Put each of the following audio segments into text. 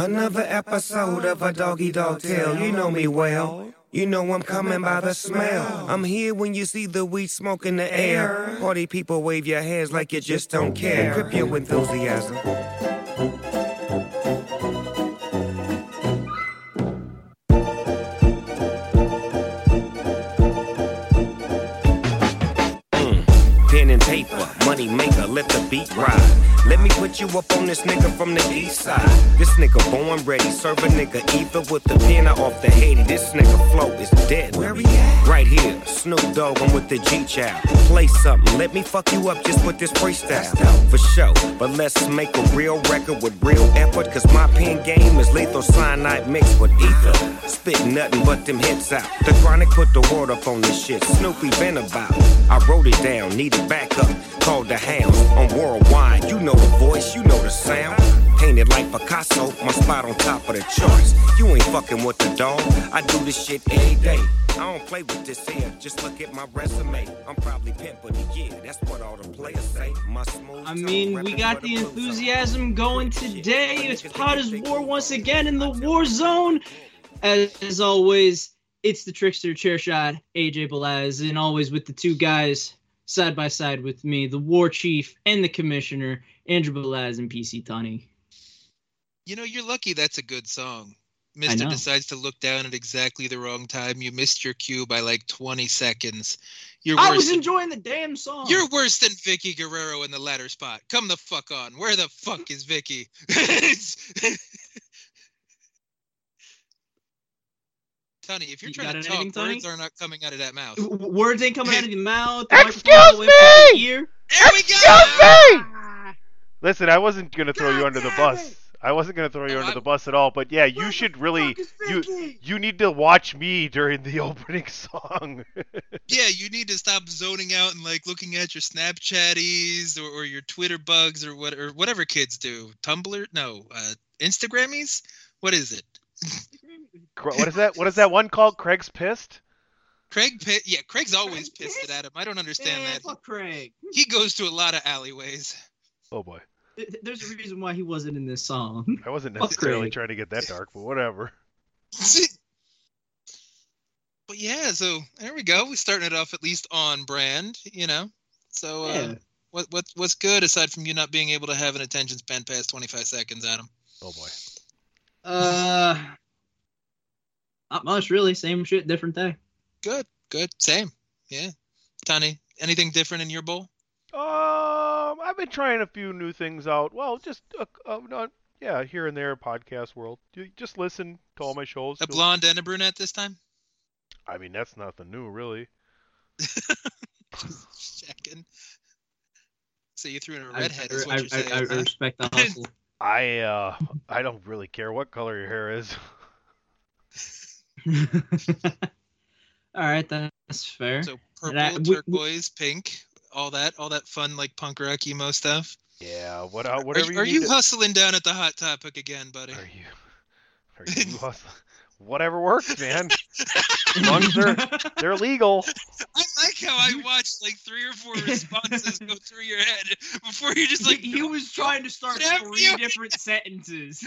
Another episode of a doggy dog tale. You know me well. You know I'm coming by the smell. I'm here when you see the weed smoke in the air. Party people wave your hands like you just don't care. Grip your enthusiasm. Pen and paper, money maker, let the beat ride. Let me put you up on this nigga from the east side. This nigga born ready, serve a nigga either with the pen off the Haiti. This nigga flow is dead. Where he at? Right here, Snoop Dogg, I'm with the G Child. Play something, let me fuck you up just with this freestyle. For sure, but let's make a real record with real effort, cause my pen game is lethal cyanide mixed with ether. Spit nothing but them hits out. The chronic put the word up on this shit. Snoopy been about. I wrote it down, needed backup. Called the hounds on worldwide. You know the voice, you know the sound. Painted like Picasso, my spot on top of the charts. You ain't fucking with the dog. I do this shit every day. I don't play with this here. Just look at my resume. I'm probably pimp of the year. That's what all the players say. My smooth. I mean, we got the enthusiasm going today. It's Potter's War once again in the war zone. As, as always, it's the trickster chair shot, AJ Balaz, and always with the two guys side by side with me, the war chief and the commissioner, Andrew Balaz and PC Tunney. You know, you're lucky that's a good song. Mister decides to look down at exactly the wrong time. You missed your cue by like 20 seconds. You're I was than, enjoying the damn song. You're worse than Vickie Guerrero in the ladder spot. Come the fuck on. Where the fuck is Vickie? Tony, if you're You trying to talk, anything, Tony? words are not coming out of that mouth. Words ain't coming out of your mouth. the Excuse microphone away from me! your ear. There we go. Excuse me! Listen, I wasn't gonna throw you under the bus. I wasn't gonna throw you No, under I- the bus at all. But yeah, you Where should really you you need to watch me during the opening song. Yeah, you need to stop zoning out and like looking at your Snapchatties or, or your Twitter bugs or what or whatever kids do. Tumblr? No, uh, Instagrammies? What is it? Cra- what is that? What is that one called? Craig's pissed. Craig Pitt? Yeah, Craig's always Craig pissed pissed? at Adam. I don't understand Man, that. fuck Craig. He goes to a lot of alleyways. Oh boy, There's a reason why he wasn't in this song. I wasn't necessarily trying to get that dark, but whatever. but yeah, so there we go. We're starting it off at least on brand, you know. So uh, Yeah. what what what's good aside from you not being able to have an attention span past 25 seconds, Adam? Oh boy. Uh, not much really. Same shit, different day. Good, good, same. Yeah. Tony, anything different in your bowl? Um, I've been trying a few new things out. Well, just uh, uh, not, yeah, here and there, podcast world. Just listen to all my shows. A blonde and a brunette this time. I mean, that's nothing new, really. Just checking. So you threw in a redhead, is I, you're I, saying. I, I huh? respect the hustle. I uh, I don't really care what color your hair is. All right, that's fair. So And purple, I- we- we- turquoise, pink, all that, all that fun like punk rock emo stuff. Yeah, what uh, Are, whatever you- are you you need. to- hustling down at the hot topic again, buddy? Are you? Are you hustling? Whatever works, man. As long as they're they're legal. I like how I watched like three or four responses go through your head before you're just like, he, he was trying to start three different sentences.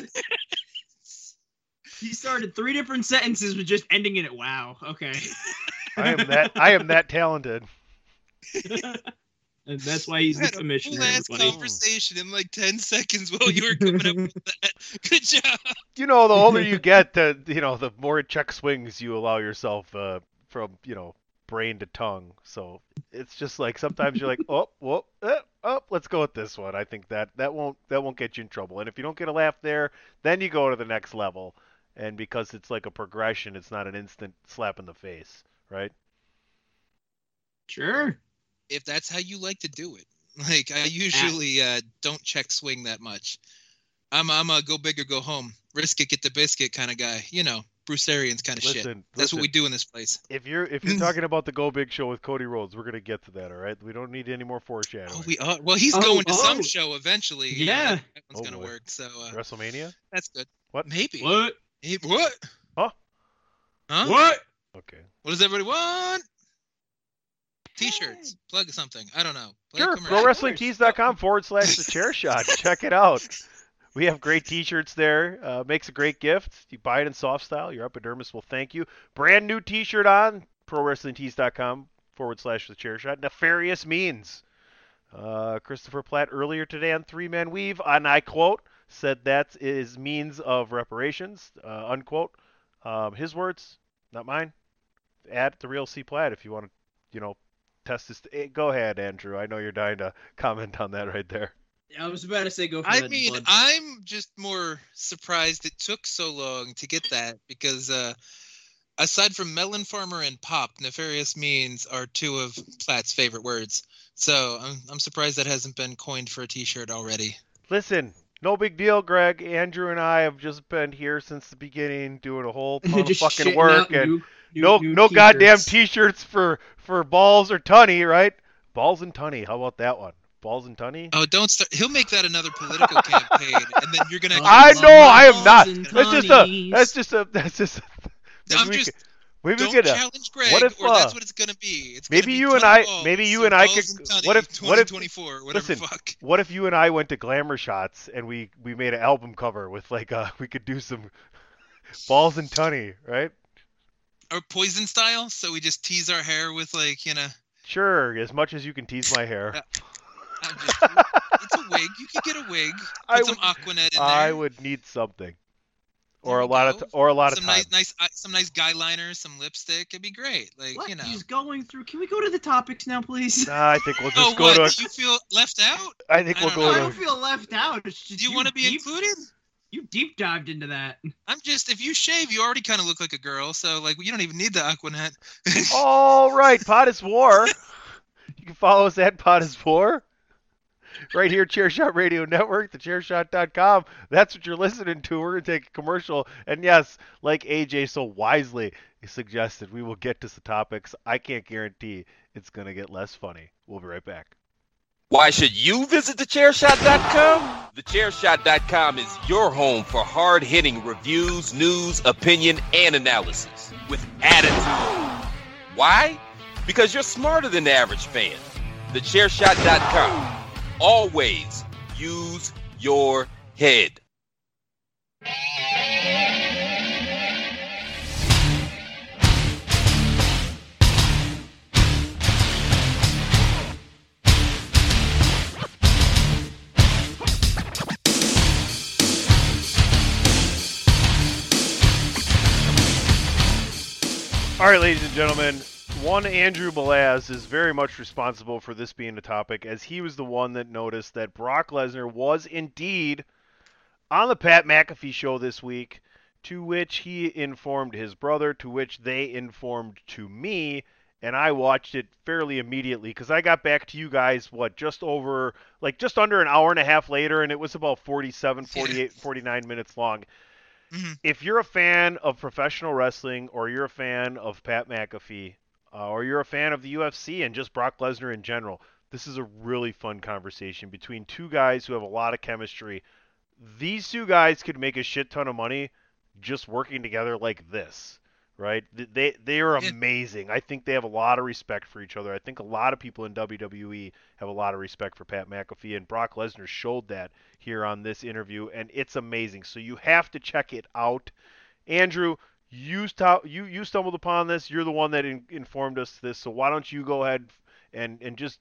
He started three different sentences with just ending in it. Wow. Okay. I am that I am that talented. and that's why he's We the had a commissioner. full ass everybody. conversation in like ten seconds while you were coming up with that. Good job. You know, the older you get, the you know, the more check swings you allow yourself uh, from you know brain to tongue. So it's just like sometimes you're like, oh, whoop, eh, oh, let's go with this one. I think that that won't that won't get you in trouble. And if you don't get a laugh there, then you go to the next level. And because it's like a progression, it's not an instant slap in the face, right? Sure. If that's how you like to do it, like I usually uh, don't check swing that much. I'm I'm a go big or go home, risk it, get the biscuit kind of guy. You know, Bruce Arians kind of shit. Listen, That's listen, what we do in this place. If you're if you're talking about the Go Big show with Cody Rhodes, we're gonna get to that. All right, we don't need any more foreshadowing. Oh, we are. Well, he's Oh, going to oh. some show eventually. you know, Yeah. that one's Oh, gonna boy. work. So uh, WrestleMania? that's good. What? Maybe. What? Hey, what? Huh? Huh? What? Okay. What does everybody want? T-shirts. Plug something. I don't know. Play a Sure. commercial. ProWrestlingTees.com forward slash the chair shot. Check it out. We have great T-shirts there. Uh, makes a great gift. You buy it in soft style. Your epidermis will thank you. Brand new T-shirt on ProWrestlingTees.com forward slash the chair shot. Nefarious means. Uh, Christopher Platt earlier today on Three Man Weave, and I quote, said that is means of reparations, uh, unquote. Um, his words, not mine. Add the real C Platt if you want to, you know, test this. eh, Go ahead, Andrew. I know you're dying to comment on that right there. I was about to say go for I mean, bud. I'm just more surprised it took so long to get that because uh, aside from Melon Farmer and Pop, nefarious means are two of Platt's favorite words. So I'm I'm surprised that hasn't been coined for a T-shirt already. Listen, no big deal, Greg. Andrew and I have just been here since the beginning, doing a whole ton of fucking work, and new- new- no, new no goddamn t-shirts. T-shirts for for balls or tunny, right? Balls and tunny. How about that one? Balls and tunny. Oh, don't start. He'll make that another political campaign, and then you're gonna. I know I am not. That's just a. That's just a. That's just. maybe I'm we just. Could- maybe we Don't could, challenge Greg, what if, or that's uh, what it's gonna be. It's gonna maybe be you and I- balls, maybe you so and I balls could- and tunny, what if- what if- 2024, whatever listen, fuck. What if you and I went to Glamour Shots and we we made an album cover with like uh we could do some balls and tunny, right? Or poison style, so we just tease our hair with like you know. Sure, as much as you can tease my hair. I'm just, it's a wig. You could get a wig. Put I some would- Aquanet in there. I would need something, or a lot of go. t- or a lot of some time. nice, nice, uh, some nice guy liners, some lipstick. It'd be great. Like What you know. he's going through? Can we go to the topics now, please? Nah, I think we'll just Oh, go what? to. You feel left out? I think I we'll don't go I don't feel left out. It's just Do you, want to be deep, included? You deep dived into that. I'm just. If you shave, you already kind of look like a girl. So like, you don't even need the Aquanet. All right, Pot is War. You can follow us at Pot is War. Right here, Chairshot Radio Network, the thechairshot.com. That's what you're listening to. We're going to take a commercial. And yes, like AJ so wisely suggested, we will get to some topics. I can't guarantee it's going to get less funny. We'll be right back. Why should you visit thechairshot.com? Thechairshot.com is your home for hard-hitting reviews, news, opinion, and analysis with attitude. Why? Because you're smarter than the average fan. Thechairshot.com. Always use your head. All right, ladies and gentlemen, one Andrew Belaz is very much responsible for this being a topic, as he was the one that noticed that Brock Lesnar was indeed on the Pat McAfee show this week, to which he informed his brother, to which they informed to me, and I watched it fairly immediately because I got back to you guys, what, just over, like just under an hour and a half later, and it was about 47, 48, 49 minutes long. Mhm. If you're a fan of professional wrestling or you're a fan of Pat McAfee uh, or you're a fan of the UFC and just Brock Lesnar in general, this is a really fun conversation between two guys who have a lot of chemistry. These two guys could make a shit ton of money just working together like this, right? They they are amazing. I think they have a lot of respect for each other. I think a lot of people in WWE have a lot of respect for Pat McAfee, and Brock Lesnar showed that here on this interview, and it's amazing. So you have to check it out. Andrew, you you you stumbled upon this. You're the one that in- informed us this. So why don't you go ahead and and just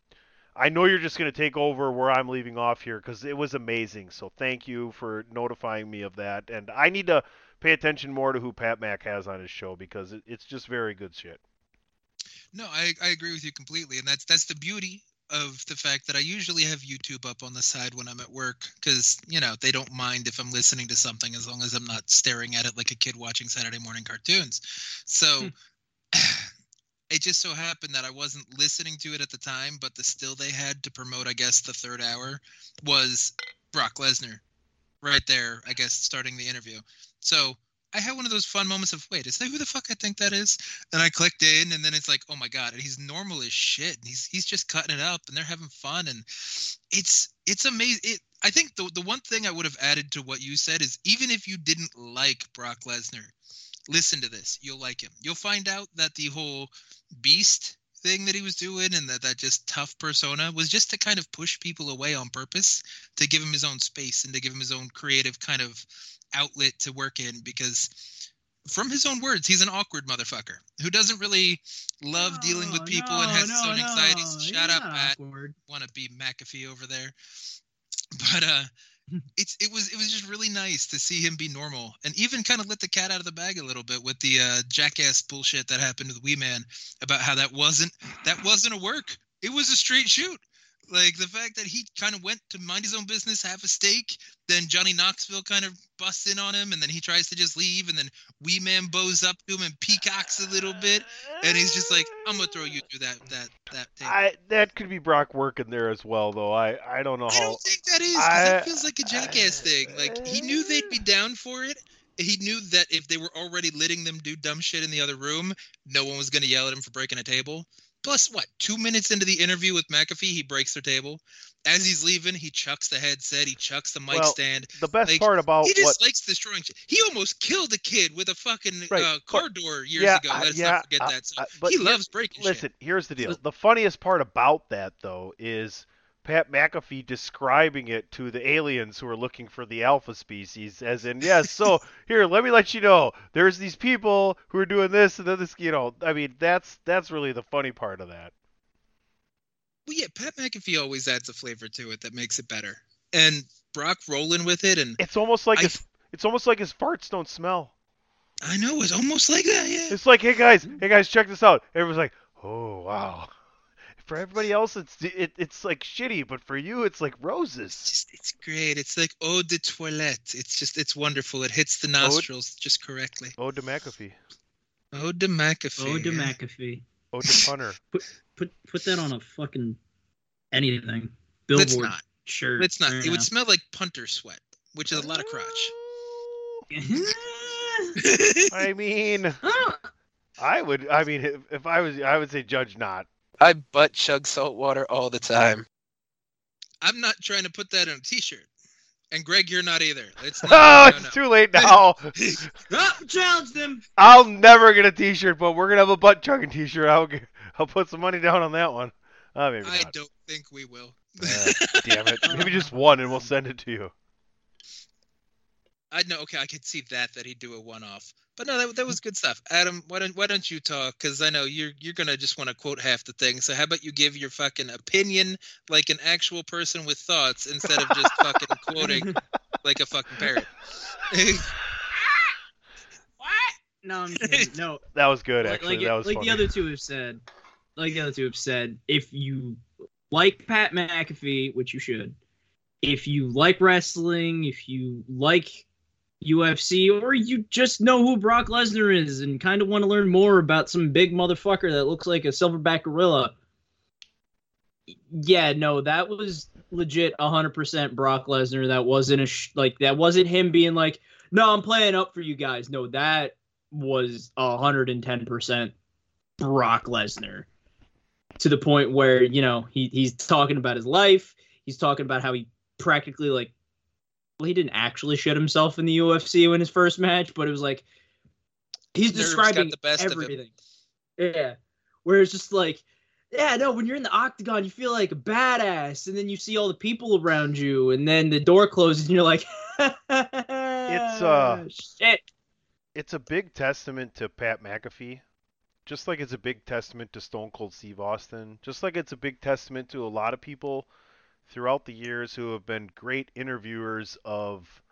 I know you're just going to take over where I'm leaving off here because it was amazing. So thank you for notifying me of that. And I need to pay attention more to who Pat Mac has on his show because it, it's just very good shit. No, I, I agree with you completely, and that's that's the beauty of the fact that I usually have YouTube up on the side when I'm at work because you know they don't mind if I'm listening to something as long as I'm not staring at it like a kid watching Saturday morning cartoons. So hmm. it just so happened that I wasn't listening to it at the time, but the still they had to promote, I guess, the third hour was Brock Lesnar right there, I guess, starting the interview. So I had one of those fun moments of, wait, is that who the fuck I think that is? And I clicked in, and then it's like, oh my god, and he's normal as shit, and he's he's just cutting it up, and they're having fun, and it's it's amazing. It, I think the the one thing I would have added to what you said is even if you didn't like Brock Lesnar, listen to this, you'll like him. You'll find out that the whole beast thing that he was doing and that that just tough persona was just to kind of push people away on purpose to give him his own space and to give him his own creative kind of outlet to work in because from his own words he's an awkward motherfucker who doesn't really love dealing with No, people and has his no, own no, anxieties. Shut up Pat. want to be McAfee over there. But uh it's it was it was just really nice to see him be normal and even kind of let the cat out of the bag a little bit with the uh jackass bullshit that happened with Wee Man about how that wasn't that wasn't a work. It was a straight shoot. Like the fact that he kind of went to mind his own business, have a steak, then Johnny Knoxville kind of busts in on him, and then he tries to just leave, and then Wee Man bows up to him and peacocks a little bit, and he's just like, "I'm gonna throw you through that that that table." I that could be Brock working there as well, though. I I don't know I how. don't think that is. 'cause that I- feels like a jackass thing. Like he knew they'd be down for it. He knew that if they were already letting them do dumb shit in the other room, no one was going to yell at him for breaking a table. Plus, what? Two minutes into the interview with McAfee, he breaks their table. As he's leaving, he chucks the headset. He chucks the mic Well, stand. the best like, part about He just what likes destroying shit. He almost killed a kid with a fucking Right, uh, car door years yeah, ago. Let's yeah, not forget I- that. So but he loves breaking shit. Listen, shit. here's the deal. The funniest part about that, though, is Pat McAfee describing it to the aliens who are looking for the alpha species, as in, yes, so here, let me let you know, there's these people who are doing this and then this, you know, I mean, that's that's really the funny part of that. Well, yeah, Pat McAfee always adds a flavor to it that makes it better. And Brock rolling with it, and It's almost like I- his, it's almost like his farts don't smell. I know it's almost like that. Yeah. It's like, hey guys, hey guys, check this out. Everyone's like, oh wow. For everybody else, it's it, it's like shitty, but for you, it's like It's roses. just it's great. It's like eau de toilette. It's just it's wonderful. It hits the nostrils just correctly. Ode to McAfee. Eau de McAfee. Oh, to yeah. McAfee. Ode to Punter. Put put put that on a fucking anything. Let's Billboard not. shirt. Let's not. right It would smell like punter sweat, which is a lot of crotch. I mean, I would. I mean, if, if I was, I would say judge not. I butt chug salt water all the time. I'm not trying to put that on a T-shirt. And Greg, you're not either. It's Oh, not, it's no, too late now. Ah, challenged him. I'll never get a T-shirt, but we're gonna have a butt chugging T-shirt. I'll get, I'll put some money down on that one. Uh, maybe I not. don't think we will. Uh, damn it. Maybe just one, and we'll send it to you. I know. Okay, I could see that that he'd do a one-off. But no, that, that was good stuff. Adam, why don't why don't you talk? Because I know you're you're gonna just want to quote half the thing. So how about you give your fucking opinion like an actual person with thoughts instead of just fucking quoting like a fucking parrot. What? No, I'm kidding. No, That was good, actually. like, that was like funny. the other two have said, like the other two have said, if you like Pat McAfee, which you should, if you like wrestling, if you like UFC, or you just know who Brock Lesnar is and kind of want to learn more about some big motherfucker that looks like a silverback gorilla. Yeah, no, that was legit 100% Brock Lesnar. That wasn't a sh- like that wasn't him being like, "No, I'm playing up for you guys." No, that was 110% Brock Lesnar to the point where, you know, he he's talking about his life, he's talking about how he practically like he didn't actually shit himself in the UFC in his first match, but it was like he's Nerves describing the best of everything. Yeah. Where it's just like, yeah, no, when you're in the octagon, you feel like a badass, and then you see all the people around you, and then the door closes, and you're like, it's uh, shit. it's a big testament to Pat McAfee, just like it's a big testament to Stone Cold Steve Austin, just like it's a big testament to a lot of people throughout the years who have been great interviewers of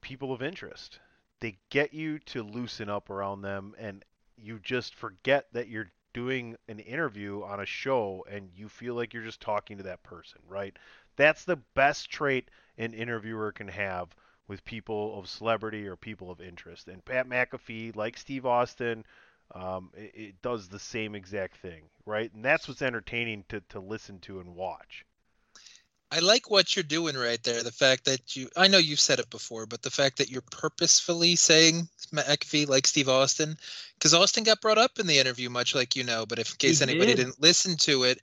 people of interest. They get you to loosen up around them, and you just forget that you're doing an interview on a show and you feel like you're just talking to that person, right? That's the best trait an interviewer can have with people of celebrity or people of interest. And Pat McAfee, like Steve Austin, um, it, it does the same exact thing, right? And that's what's entertaining to, to listen to and watch. I like what you're doing right there. The fact that you, I know you've said it before, but the fact that you're purposefully saying McAfee like Steve Austin, because Austin got brought up in the interview, much like you know, but if in case He anybody did. didn't listen to it,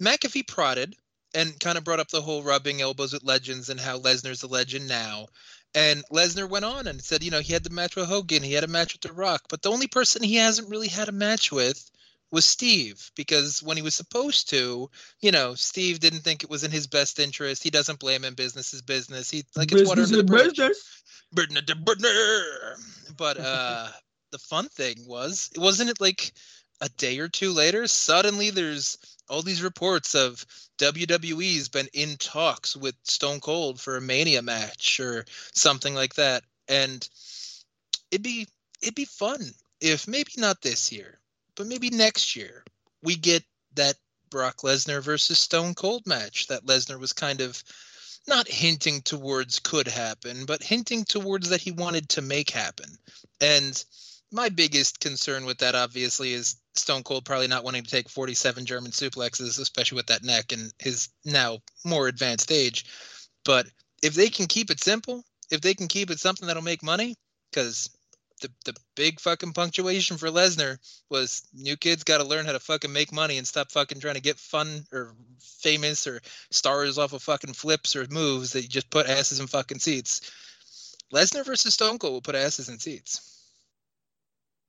McAfee prodded and kind of brought up the whole rubbing elbows with legends and how Lesnar's a legend now. And Lesnar went on and said, you know, he had the match with Hogan, he had a match with The Rock, but the only person he hasn't really had a match with was Steve because when he was supposed to, you know, Steve didn't think it was in his best interest. He doesn't blame him. Business is business. He like it's water under the bridge. To. But uh the fun thing was, wasn't it like a day or two later, suddenly there's all these reports of WWE's been in talks with Stone Cold for a Mania match or something like that. And it'd be it'd be fun if maybe not this year, but maybe next year we get that Brock Lesnar versus Stone Cold match that Lesnar was kind of not hinting towards could happen, but hinting towards that he wanted to make happen. And my biggest concern with that obviously is Stone Cold probably not wanting to take 47 German suplexes, especially with that neck and his now more advanced age. But if they can keep it simple, if they can keep it something that'll make money, because the the big fucking punctuation for Lesnar was new kids got to learn how to fucking make money and stop fucking trying to get fun or famous or stars off of fucking flips or moves that you just put asses in fucking seats. Lesnar versus Stone Cold will put asses in seats.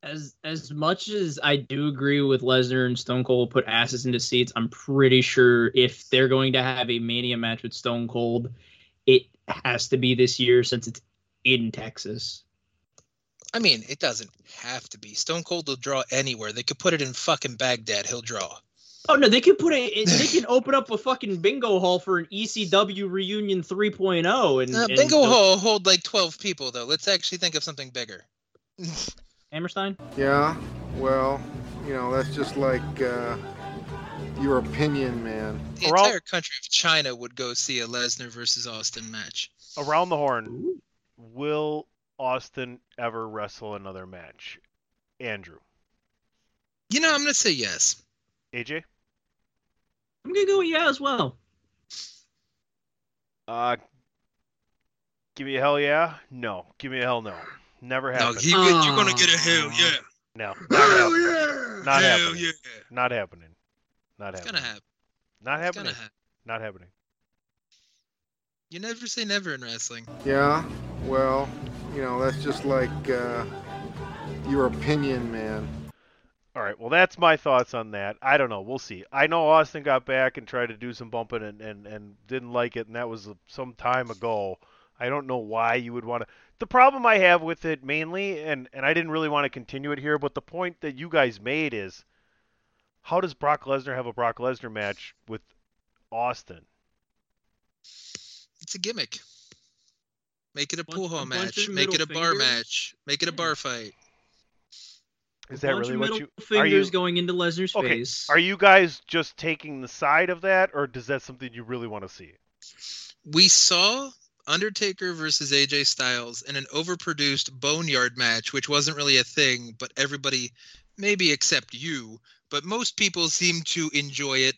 As as much as I do agree with Lesnar and Stone Cold will put asses into seats, I'm pretty sure if they're going to have a Mania match with Stone Cold, it has to be this year since it's in Texas. I mean, it doesn't have to be. Stone Cold will draw anywhere. They could put it in fucking Baghdad. He'll draw. Oh no, they could put a they can open up a fucking bingo hall for an ECW reunion 3.0 and, Uh, and bingo the- hall hold like 12 people, though. Let's actually think of something bigger. Hammerstein. Yeah, well, you know, that's just like uh, your opinion, man. The We're entire country of China would go see a Lesnar versus Austin match. Around the horn, will Austin ever wrestle another match? Andrew. You know, I'm going to say yes. AJ? I'm gonna go with yeah as well. Uh, give me a hell yeah? No. Give me a hell no. Never No, happened. you get, you're going to get a hell yeah. No. Not happening. yeah. Not hell happening. yeah. Not happening. Not It's going happening. to happen. Not It's happening. happen. Not happening. You never say never in wrestling. Yeah, well, you know, that's just like uh, your opinion, man. All right. Well, that's my thoughts on that. I don't know. We'll see. I know Austin got back and tried to do some bumping and, and, and didn't like it, and that was some time ago. I don't know why you would want to. The problem I have with it mainly, and, and I didn't really want to continue it here, but the point that you guys made is how does Brock Lesnar have a Brock Lesnar match with Austin? It's a gimmick. Make it a Bunch- pool hall a match. Make it a bar fingers. match. Make it a bar fight. Is that bunch really what middle you are fingers you going into Lesnar's okay? face. Are you guys just taking the side of that, or does that something you really want to see? We saw Undertaker versus AJ Styles in an overproduced Boneyard match, which wasn't really a thing, but everybody, maybe except you, but most people seem to enjoy it,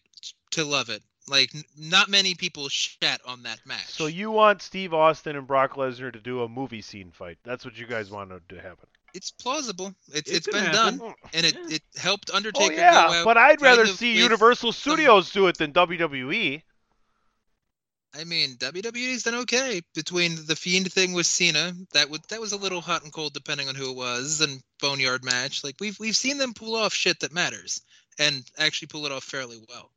to love it. Like, n- not many people shat on that match. So you want Steve Austin and Brock Lesnar to do a movie scene fight? That's what you guys wanted to happen. It's plausible. It's It, has been happen. done, and it, Yeah. it helped Undertaker. Oh Undertaker yeah, go out. but I'd rather see with Universal some- Studios do it than. WWE. I mean, WWE's done okay between the Fiend thing with Cena. That would that was a little hot and cold depending on who it was, and Boneyard match. Like we've we've seen them pull off shit that matters and actually pull it off fairly well.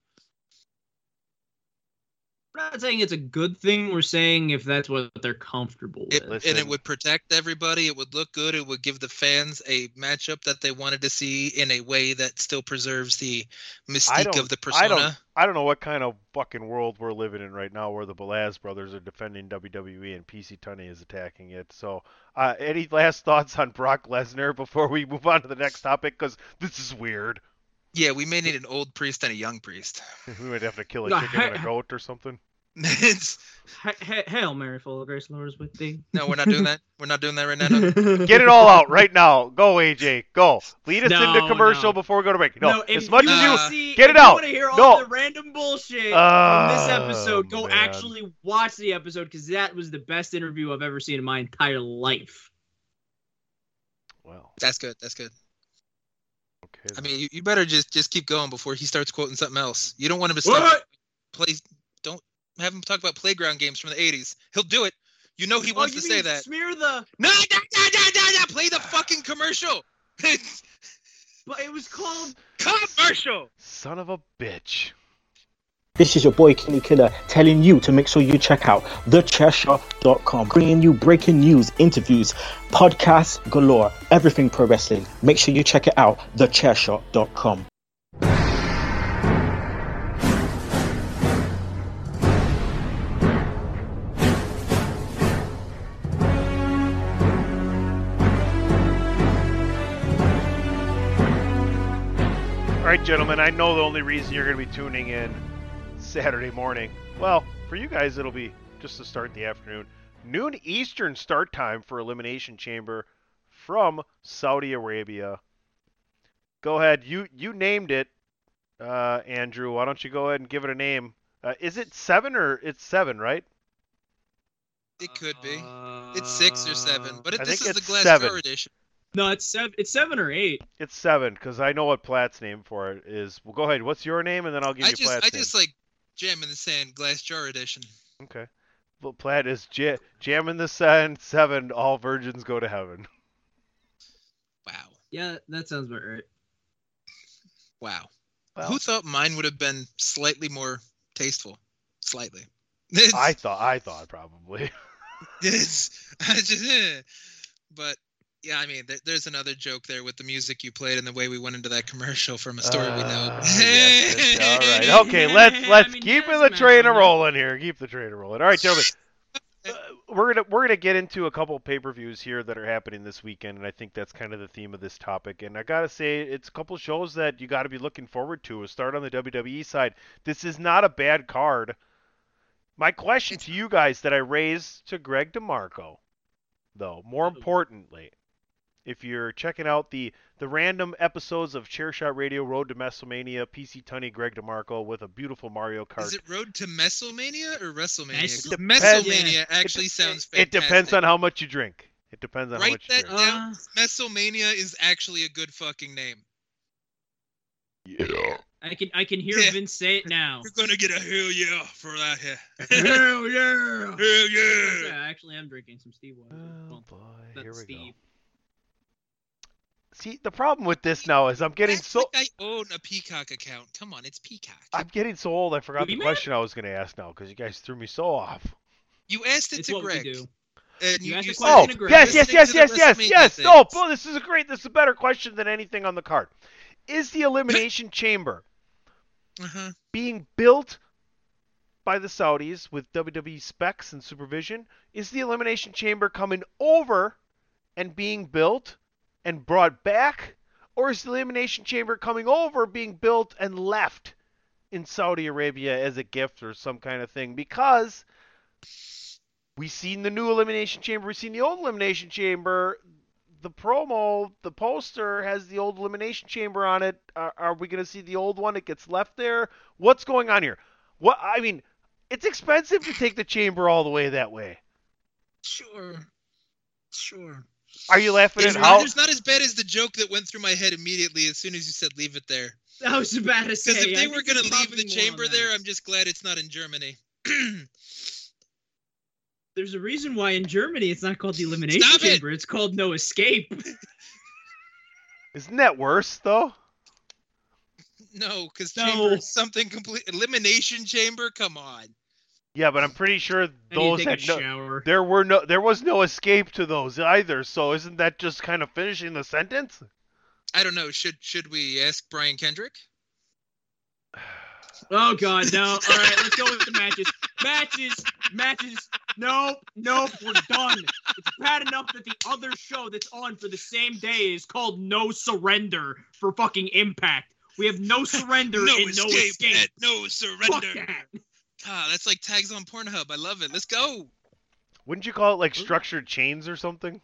We're not saying it's a good thing. We're saying if that's what they're comfortable It, with. and it would protect everybody. It would look good. It would give the fans a matchup that they wanted to see in a way that still preserves the mystique of the persona. I don't. I don't know what kind of fucking world we're living in right now, where the Belaz brothers are defending WWE and PC Tunney is attacking it. So, uh, any last thoughts on Brock Lesnar before we move on to the next topic? Because this is weird. Yeah, we may need an old priest and a young priest. We might have to kill a No, chicken and a goat or something. it's, Ha- ha- Hail Mary, full of grace, the Lord is with thee. no, we're not doing that. We're not doing that right now. no. Get it all out right now. Go, AJ. Go. Lead us No, into commercial no. before we go to break. No, if as much as you. Uh, see, get it out. You want to hear all No. the random bullshit Oh, on this episode? Go man. actually watch the episode because that was the best interview I've ever seen in my entire life. Well, That's good. That's good. Okay. I mean, you, you better just just keep going before he starts quoting something else. You don't want him to start What? play. Don't have him talk about playground games from the '80s. He'll do it. You know he Oh, wants you to say that. Smear the. No, no, no, no, no, no. Play the fucking commercial. But it was called. commercial. Son of a bitch. This is your boy Kenny Killer telling you to make sure you check out thechairshot.com, bringing you breaking news, interviews, podcasts galore, everything pro wrestling. Make sure you check it out, thechairshot.com. All right, gentlemen, I know the only reason you're going to be tuning in Saturday morning. Well, for you guys, it'll be just to start the afternoon. Noon Eastern start time for Elimination Chamber from Saudi Arabia. Go ahead. You you named it, uh, Andrew. Why don't you go ahead and give it a name? Uh, is it seven or it's seven, right? It could be. It's six or seven, but it, this is the it's glass seven. jar edition. No, it's seven. It's seven or eight. It's seven because I know what Platt's name for it is. Well, go ahead. What's your name, and then I'll give I you just, Platt's I just like jam in the sand, glass jar edition. Okay. Well, Platt is j- jam in the sand. Seven. All virgins go to heaven. Wow, Yeah, that sounds about right. wow. Well, Who thought mine would have been slightly more tasteful? Slightly. I thought. I thought probably. It's, I just, eh. but yeah, I mean, there, there's another joke there with the music you played and the way we went into that commercial from a story we know. Uh, yes, yes, All right. Okay. Let's let's mean, keep the train a rolling here. Keep the train a rolling. All right, gentlemen. Uh, we're gonna we're gonna get into a couple pay per views here that are happening this weekend, and I think that's kind of the theme of this topic. And I gotta say, it's a couple shows that you got to be looking forward to. We'll start on the WWE side. This is not a bad card. My question to you guys that I raised to Greg DeMarco, though, more importantly, if you're checking out the the random episodes of Chairshot Radio Road to WrestleMania, PC Tunney, Greg DeMarco with a beautiful Mario Kart. Is it Road to Messelmania or WrestleMania? Mes- 'Cause depends- actually it, sounds It depends on how much you drink. It depends on how Write much you that drink. down. Uh, Messelmania is actually a good fucking name. Yeah. I can I can hear Yeah. Vince say it now. You're gonna get a hell yeah for that here. Hell yeah! hell Yeah, yeah. I actually am drinking some Steve water. Oh boy, that's here we Steve. go. See, the problem with this now is I'm getting Act so like I own a Peacock account. Come on, it's Peacock. I'm getting so old. I forgot We the met? question I was going to ask now because you guys threw me so off. You asked it It's to what Greg. we do. And You you, asked you question Oh, to Greg. yes, yes, yes, yes, yes, WrestleMania yes. thing. No, boy, this is a great. This is a better question than anything on the card. Is the elimination chamber Uh-huh. being built by the Saudis with WWE specs and supervision? Is the Elimination Chamber coming over and being built and brought back? or is the Elimination Chamber coming over, being built and left in Saudi Arabia as a gift or some kind of thing? Because we've seen the new Elimination Chamber, we've seen the old Elimination Chamber. The promo, the poster has the old Elimination Chamber on it. Are, are we going to see the old one? It gets left there. What's going on here? What I mean, it's expensive to take the chamber all the way that way. Sure. Sure. Are you laughing It's at not, how? it's not as bad as the joke that went through my head immediately as soon as you said leave it there. I was about to say. Because if I they were going to leave the probably more on chamber there, I'm just glad it's not in Germany. There's a reason why in Germany it's not called the Elimination Stop it! Chamber. It's called No Escape. Isn't that worse though? no, because No. chamber is something complete. Elimination chamber? Come on. Yeah, but I'm pretty sure I need to those had no. shower. There were no. There was no escape to those either. So isn't that just kind of finishing the sentence? I don't know. Should should we ask Brian Kendrick? Oh God, no! All right, let's go with the matches. Matches, matches. Nope, nope. We're done. It's bad enough that the other show that's on for the same day is called No Surrender for fucking Impact. We have No Surrender no and escape, No Escape. and no Fuck surrender. That. Ah, that's like tags on Pornhub. I love it. Let's go. Wouldn't you call it like structured chains or something?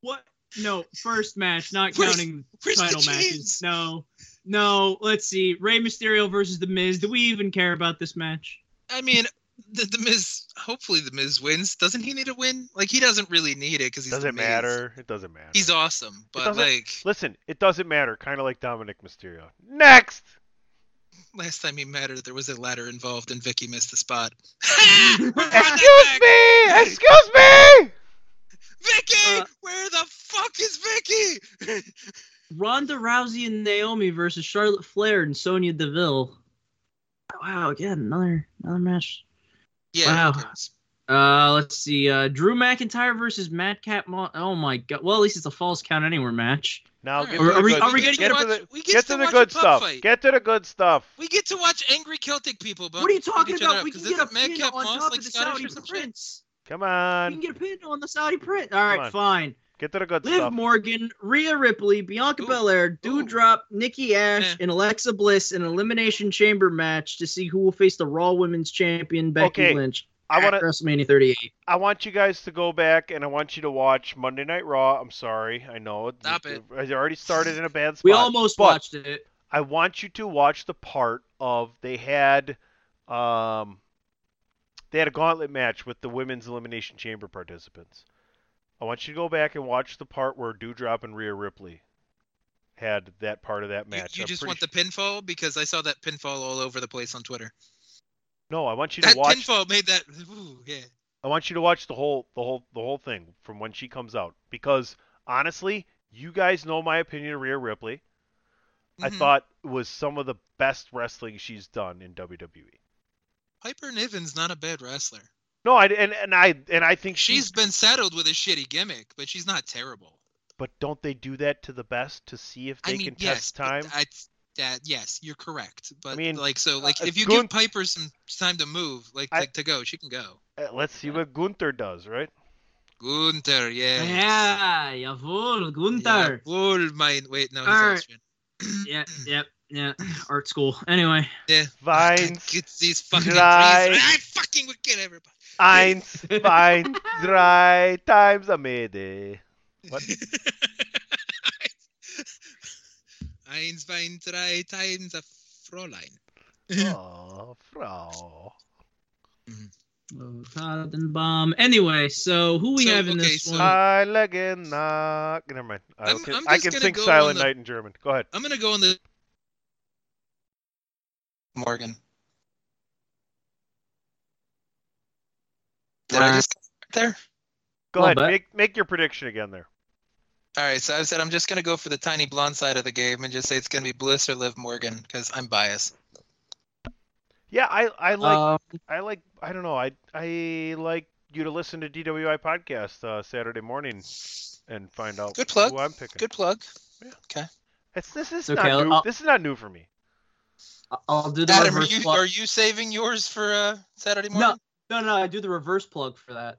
What? No, first match, not Where's- counting where's the title matches. No, no. Let's see. Rey Mysterio versus The Miz. Do we even care about this match? I mean, the, the Miz. Hopefully, the Miz wins. Doesn't he need a win? Like he doesn't really need it because he's Doesn't the Miz. matter. It doesn't matter. He's awesome, but like Listen, it doesn't matter. Kind of like Dominik Mysterio. Next. Last time he mattered, there was a ladder involved, and Vickie missed the spot. Excuse me. Excuse me. Vickie, Uh, where the fuck is Vickie? Ronda Rousey and Naomi versus Charlotte Flair and Sonya Deville. Wow, again another another match. yeah. Wow. Uh, let's see. Uh, Drew McIntyre versus Madcap Moss. Oh my god. Well, at least it's a false count anywhere match. Now get Are- to the we- good, are we get getting to to the, we get get to to the good stuff. fight. Get to the good stuff. We get to watch angry Celtic people, but what are you talking about? up, We 'cause can get a isn't pin on Moss top like of the Scottish Saudi or some shit? Prince. Come on. We can get a pin on the Saudi Prince. All right, fine. Get to the good Liv stuff. Morgan, Rhea Ripley, Bianca Ooh. Belair, Doudrop, Nikki Ash, Eh. and Alexa Bliss in an elimination chamber match to see who will face the Raw Women's Champion Becky Okay, Lynch I want. WrestleMania 38. I want you guys to go back and I want you to watch Monday Night Raw. I'm sorry, I know Stop it. I already started in a bad spot. We almost watched it. I want you to watch the part of they had, um, they had a gauntlet match with the women's elimination chamber participants. I want you to go back and watch the part where Doudrop and Rhea Ripley had that part of that match. you I'm just pretty want the pinfall because I saw that pinfall all over the place on Twitter. No, I want you to That watch. pinfall made that. Ooh, yeah. I want you to watch the whole the whole the whole thing from when she comes out because honestly, you guys know my opinion of Rhea Ripley. I Mhm. thought it was some of the best wrestling she's done in WWE. Piper Niven's not a bad wrestler. No, I and and I and I think She's she's. been saddled with a shitty gimmick, but she's not terrible. But don't they do that to the best to see if they I mean, can yes, test time? I, that yes, you're correct. But mean, like, so like, uh, if you Gun- give Piper some time to move, like, I- like to go, she can go. Uh, Let's see what Gunther does, right? Gunther, yeah. Yeah, jawohl, Gunther. Wohl, mein. Wait, no, he's All right. Austrian. Yeah, yep, yeah. Art school. Anyway, Yeah. Vines, Get these fucking drei, trees. I fucking would get everybody. eins, zwei, drei times a Mede. What? Eins, zwei, drei times a Fräulein. Oh, Frau. oh, Bomb. Anyway, so who we So, have in okay, this so- one? I legen nach. Never mind. I I'm- can, I'm I just can gonna sing go Silent the- Night in German. Go ahead. I'm gonna go on the Morgan. Did I Uh, just there? Go ahead. bit. Make make your prediction again there. All right, so I said I'm just gonna go for the tiny blonde side of the game and just say it's gonna be Bliss or Liv Morgan because I'm biased. Yeah, I I like Um, I like I don't know I I like you to listen to DWI podcast uh, Saturday morning and find out Good plug. who I'm picking. Good plug. It's, this is It's not okay, new. I'll- This is not new for me. I'll do the Adam, are reverse you plug. are you saving yours for uh, Saturday morning? No, no, no. I do the reverse plug for that.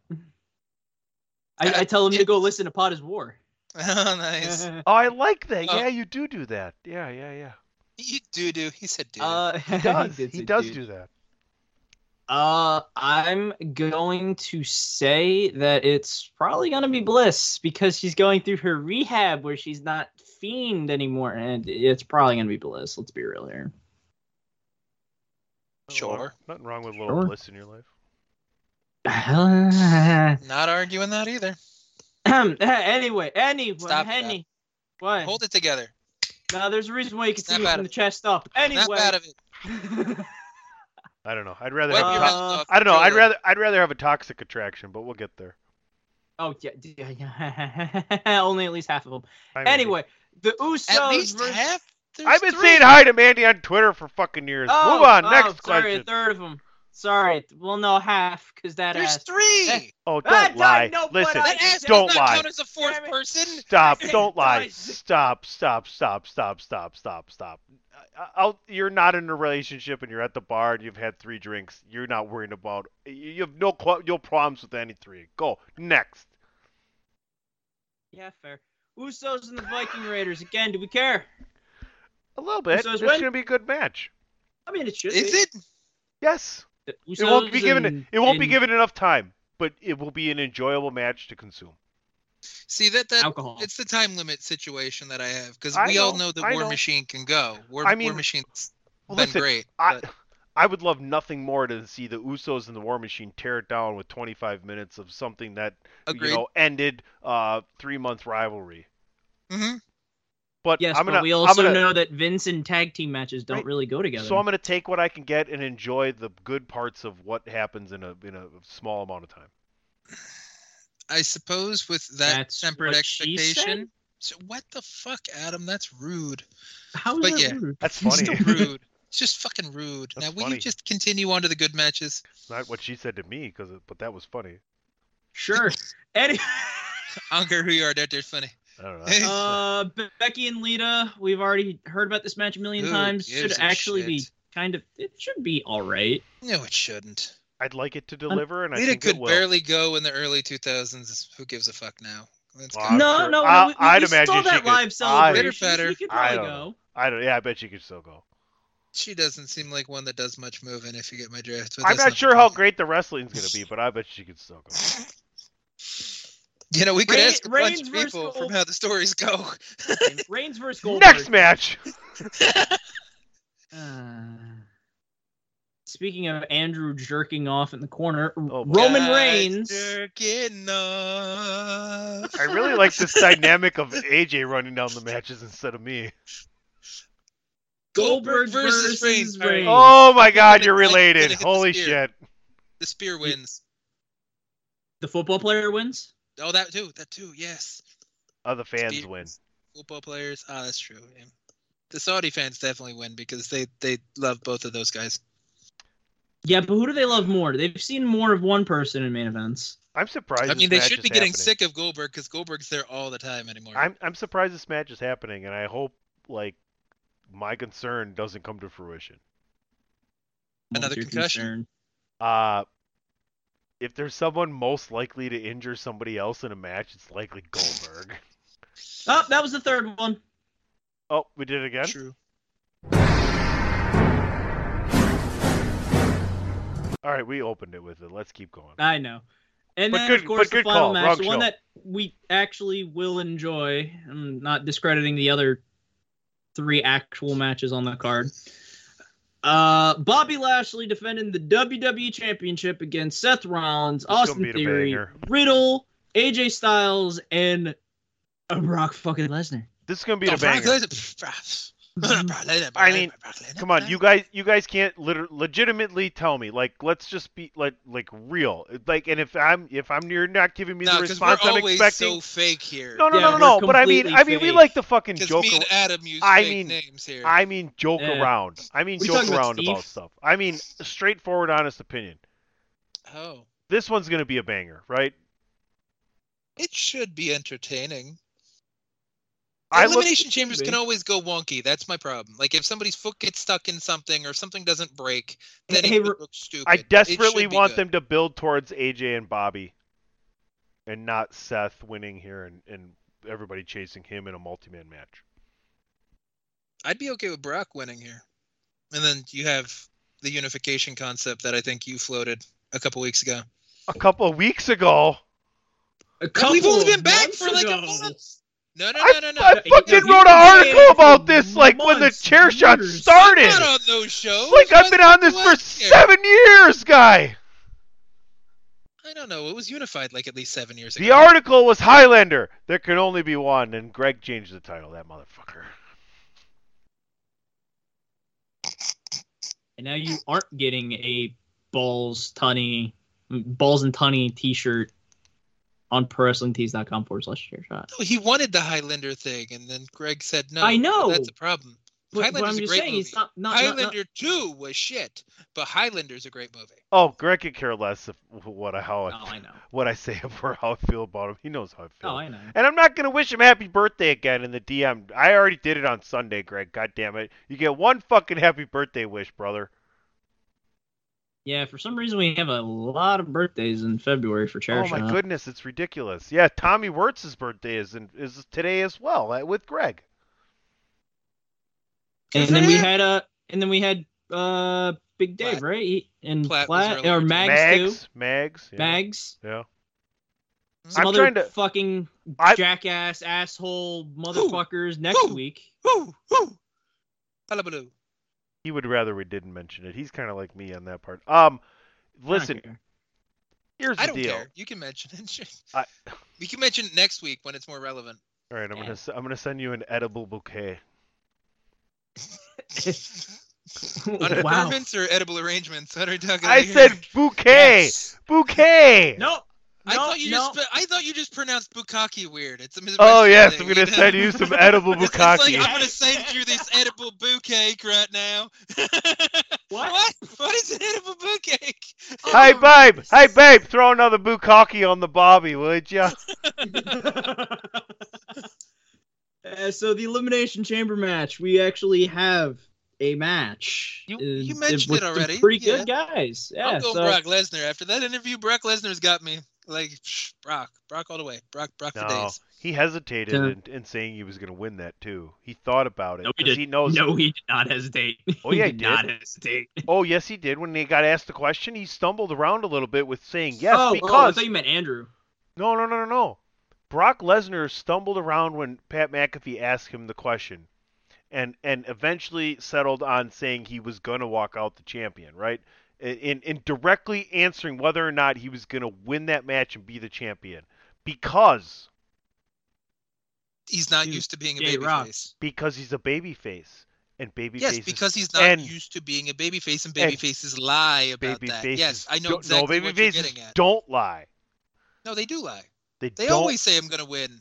I, I tell him to go listen to Pot is War. Oh, nice. Oh, I like that. Oh. Yeah, you do do that. Yeah, yeah, yeah. You do do. He said do. Uh, He does. did he does dude. do that. Uh, I'm going to say that it's probably gonna be Bliss because she's going through her rehab where she's not fiend anymore, and it's probably gonna be Bliss. Let's be real here. Sure. Nothing wrong with a little Sure. bliss in your life. Not arguing that either. anyway, anyway, Stop that. Henny. What? Hold it together. Now there's a reason why you can Snap see it from the it. chest up. Anyway. Snap out of it. I don't know. I'd rather Wipe have a to- I don't know. I'd rather I'd rather have a toxic attraction, but we'll get there. oh yeah, yeah, yeah. only at least half of them. I mean, Anyway, the Usos At least versus... half. There's I've been three. saying hi to Mandy on Twitter for fucking years. Oh, Move on. oh, Next sorry, question. a third of them. Sorry. Well, no, half, because that There's ass. three. Oh, don't Ah, lie. no, but Listen, I- That ass don't does lie. count as a fourth person. Stop! Don't lie! Stop! Stop! Stop! Stop! Stop! Stop! Stop! I- I'll, you're not in a relationship and you're at the bar and you've had three drinks. You're not worrying about. You you have no qu- no problems with any three. Go next. Yeah, fair. Usos and the Viking Raiders. Again, do we care? A little bit. Usos It's win? gonna be a good match. I mean, it should Is be. it? Yes. The It won't be given. and- It won't be given enough time, but it will be an enjoyable match to consume. See that that Alcohol. it's the time limit situation that I have because I we all know, know the I War know. Machine can go. War, I mean, War Machine's Well, been listen, great. I but- I would love nothing more than to see the Usos and the War Machine tear it down with 25 minutes of something that Agreed. you know ended uh three month rivalry. hmm But Yes, I'm gonna but we I'm also gonna, know that Vince and tag team matches don't Right. really go together. so I'm gonna take what I can get and enjoy the good parts of what happens in a in a small amount of time. I suppose with that That's tempered what she expectation. So what the fuck, Adam? That's rude. How is but that yeah. rude? That's funny. still rude. It's just fucking rude. That's now, will funny. you just continue on to the good matches? Not what she said to me, because but that was funny. Sure. Eddie. I don't care who you are. That they're funny. I don't know. uh, Be- Becky and Lita. We've already heard about this match a million Who times. gives Should a actually be kind of. It should be all right. No, it shouldn't. I'd like it to deliver, and I Lita think could it will. barely go in the early 2000s. Who gives a fuck now? Let's Well, go. I'm no, sure- no, I- no. We, we, I'd we saw imagine she that could- live I- celebration. Better, She could I probably don't go. I don't. Yeah, I bet she could still go. She doesn't seem like one that does much moving. If you get my drift. But I'm that's not the sure how point. great the wrestling's gonna be, but I bet she could still go. You know, we could Reign- ask a bunch of versus people from how the stories go. Reigns versus Goldberg. Next match. Uh, speaking of Andrew jerking off in the corner, Oh, Roman Guys Reigns. jerking off. I really like this dynamic of AJ running down the matches instead of me. Goldberg versus versus Reigns. Reigns. Oh my God, you're related. hit the Holy shit. The spear wins. The football player wins. Oh, that too. That too. Yes. Oh, the fans Spear- win. Football players. Ah, that's true. yeah. The Saudi fans definitely win because they they love both of those guys. Yeah, but who do they love more? They've seen more of one person in main events. I'm surprised. I this mean, they match should be getting happening. sick of Goldberg because Goldberg's there all the time anymore. I'm I'm surprised this match is happening, and I hope like my concern doesn't come to fruition. Another your concussion. concern? Uh if there's someone most likely to injure somebody else in a match, it's likely Goldberg. Oh, that was the third one. Oh, we did it again. True. All right, we opened it with it. Let's keep going. I know. And But then, good- of course, the final call. match, Wrong the one show. that we actually will enjoy. I'm not discrediting the other three actual matches on the card. Uh, Bobby Lashley defending the WWE Championship against Seth Rollins, gonna Austin Theory. Riddle, AJ Styles, and uh, Brock fucking Lesnar. This is gonna be Oh, a banger. Brock Lesnar. Mm-hmm. I mean, Come on, you guys, you guys can't liter- legitimately tell me. Like, let's just be like, like real. Like, and if I'm, if I'm, you're not giving me No, the because we're response I'm expecting. so fake here. no, no, Yeah, no, no, no. But I mean, completely I mean, we like to fucking joke. me and Adam use I mean, names here. I mean, joke Yeah. around. I mean, We joke talking about around about stuff. I mean, straightforward, honest opinion. Oh, This one's gonna be a banger, right? it should be entertaining. I look- Elimination chambers can always go wonky. That's my problem. Like if somebody's foot gets stuck in something or something doesn't break, then Hey, it Ro- would look stupid. I desperately want good. them to build towards AJ and Bobby. and not Seth winning here and, and everybody chasing him in a multi-man match. I'd be okay with Brock winning here. And then you have the unification concept that I think you floated a couple weeks ago. A couple of weeks ago, A And we've only couple been back for like a ago. month. No, no, I, no, no, no. I fucking wrote an article about this like when the months, chair shot years. started. I'm not on those shows. Like I've been on this fuck for year? seven years, guy. I don't know. It was unified like at least seven years ago. The article was Highlander. There can only be one, and Greg changed the title. That motherfucker. And now you aren't getting a balls tunny, balls and tunny T-shirt on ProWrestlingTees.com forward slash chair shot. No, he wanted the Highlander thing, and then Greg said no. I know. That's a problem. But, but I'm a just great saying, movie. it's not not, not, Highlander not 2 was shit, but Highlander's a great movie. Oh, Greg could care less if what I how I, Oh, I know. what I say or how I feel about him. He knows how I feel. Oh, I know. And I'm not gonna wish him happy birthday again in the DM. I already did it on Sunday, Greg. God damn it! You get one fucking happy birthday wish, brother. Yeah, for some reason we have a lot of birthdays in February for chair oh my goodness, it's ridiculous. Yeah, Tommy Wirtz's birthday is in, is today as well uh, with Greg. And then we had uh, and then we had uh, Big Dave, Platt. right? He, and Platt was Platt, or. Mags, Mags, too. Mags, yeah. Mags. Yeah. Some I'm other trying to- fucking I- jackass asshole motherfuckers next Who? week. Woo! Woo! Hullabaloo. He would rather we didn't mention it. He's kind of like me on that part. Um, listen, here's the I don't deal. care. You can mention it. I- We can mention it next week when it's more relevant. All right, I'm Yeah. gonna s- I'm gonna send you an edible bouquet. wow. Undergarments or edible arrangements? What are you talking I here? said bouquet, Yes. bouquet. No. I no, thought you no. just I thought you just pronounced bukkake weird. It's a Oh yes, thing, I'm gonna know? send you some edible It's, it's bukkake. like I'm gonna send you this edible bouquet right now. What? what? What is an edible bouquet? Hey babe, hey babe, throw another bukkake on the bobby, would ya? Uh, so the elimination chamber match, we actually have a match. You- you mentioned with it already, Pretty yeah. good guys. Yeah. I'll go so, Brock Lesnar. After that interview, Brock Lesnar's got me. Like psh, Brock, Brock all the way. Brock, Brock for No, days. he hesitated Yeah. in, in saying he was gonna win that too. He thought about it No, he 'cause did. he knows. No, he did not hesitate. Oh, yeah, he he did not hesitate. Oh yes, he did. When he got asked the question, he stumbled around a little bit with saying yes oh, because oh, I thought you meant Andrew. No, no, no, no, no. Brock Lesnar stumbled around when Pat McAfee asked him the question, and and eventually settled on saying he was gonna walk out the champion, right? In in directly answering whether or not he was gonna win that match and be the champion, because He's not Dude, used to being a Jay Rock. babyface. because he's a babyface, and babyface. Yes, because he's not and used to being a babyface, and and babyfaces lie about baby that. faces Yes, I know don't- exactly no, what you're getting at. don't lie. No, they do lie. They, They don't. always say I'm gonna win.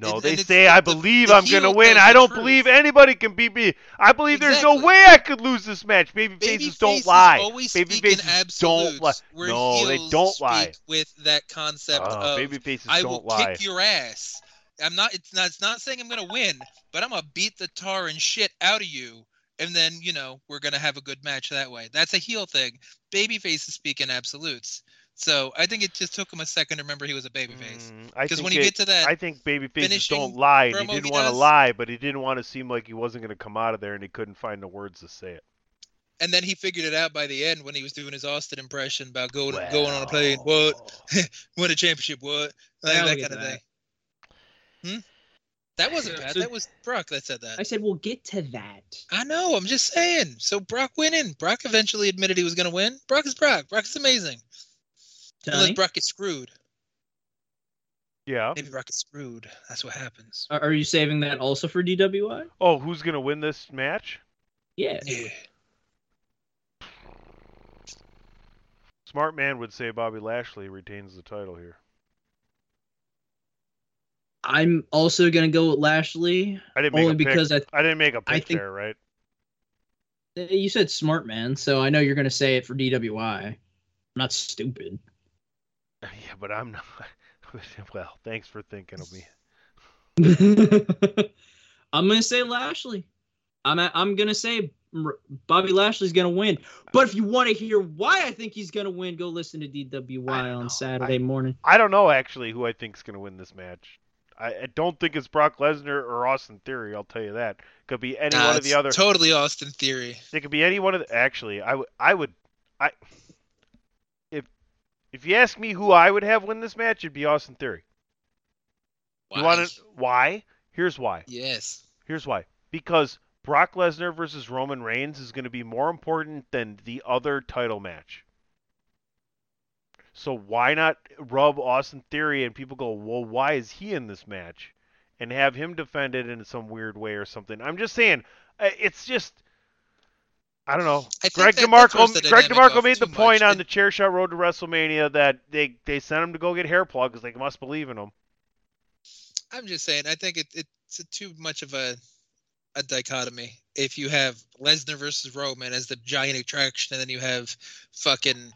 No, and- they and say I believe the I'm gonna win. I don't truth. believe anybody can beat me. I believe there's no way I could lose this match. Baby faces Babyfaces don't lie. always Baby speak in faces absolutes. don't lie. No, they don't lie. with that concept Uh, of baby faces I don't will lie. kick your ass. I'm not. It's not. It's not saying I'm gonna win, but I'm gonna beat the tar and shit out of you, and then you know we're gonna have a good match that way. That's a heel thing. Babyfaces speak in absolutes. So I think it just took him a second to remember he was a babyface. Mm, Because think when you it- get to that I think baby faces don't lie. And he didn't want to lie, but he didn't want to seem like he wasn't going to come out of there, and he couldn't find the words to say it. and then he figured it out by the end when he was doing his Austin impression about going going on a plane. What? Win a championship? What? Like, I'll that kind of to thing. Hmm? That wasn't bad. so- that was Brock that said that. I said we'll get to that. I know. I'm just saying. So Brock winning. Brock eventually admitted he was going to win. Brock is Brock. Brock is amazing. Unless Tony, Brock gets screwed. Yeah. Maybe Brock gets screwed. That's what happens. are are you saving that also for DWI? Oh, who's going to win this match? Yeah. Yeah. Smart man would say Bobby Lashley retains the title here. I'm also gonna go with Lashley. I didn't make Only a pick. because I I didn't make a I pick think- there, right? you said smart man, so I know you're gonna say it for DWI. I'm not stupid. Uh, yeah, but I'm not. well, thanks for thinking of me. I'm gonna say Lashley. I'm I'm gonna say Bobby Lashley's gonna win. But if you want to hear why I think he's gonna win, go listen to DWY on Saturday morning. I don't know actually who I think's going to win this match. I, I don't think it's Brock Lesnar or Austin Theory. I'll tell you that. Could be any Nah, one of the other. Totally Austin Theory. It could be any one of the. Actually, I would. I would. I. If you ask me who I would have win this match, it'd be Austin Theory. You Why? want to? Why? Here's why. Yes. Here's why. Because Brock Lesnar versus Roman Reigns is going to be more important than the other title match. So why not rub Austin Theory and people go, well, why is he in this match? And have him defend it in some weird way or something. I'm just saying, uh, it's just, I don't know. I Greg that- DeMarco, Greg DeMarco made the point much. on the Chair Shot Road to WrestleMania that they they sent him to go get hair plugs. They must believe in him. I'm just saying. I think it, it's a too much of a a dichotomy. If you have Lesnar versus Roman as the giant attraction, and then you have fucking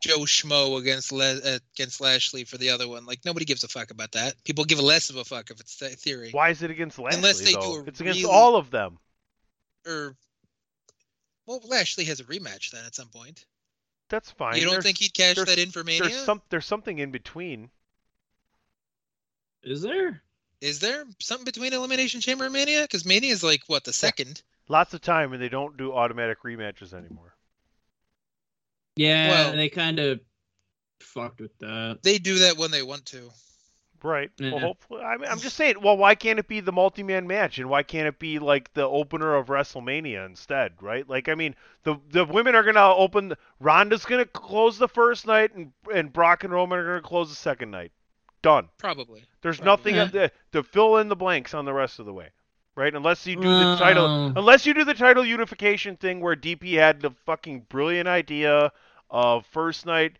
Joe Schmo against Le- uh, against Lashley for the other one, like nobody gives a fuck about that. People give less of a fuck if it's the theory. Why is it against Lashley Unless they do though? a It's against really- all of them. Or well, Lashley has a rematch then at some point. That's fine. you don't There's- think he'd cash that in for Mania? There's some there's something in between. Is there? Is there something between Elimination Chamber and Mania? Because Mania is like what the second. Lots of time and they don't do automatic rematches anymore. Yeah, Well- they kind of fucked with that. They do that when they want to. Right. Well, hopefully, I mean, I'm just saying. Well, why can't it be the multi-man match, and why can't it be like the opener of WrestleMania instead? Right? Like, I mean, the the women are gonna open. Ronda's gonna close the first night, and and Brock and Roman are gonna close the second night. Done. Probably. There's Probably. nothing Yeah. to, to fill in the blanks on the rest of the way, right? Unless you do the title, unless you do the title unification thing where DP had the fucking brilliant idea of first night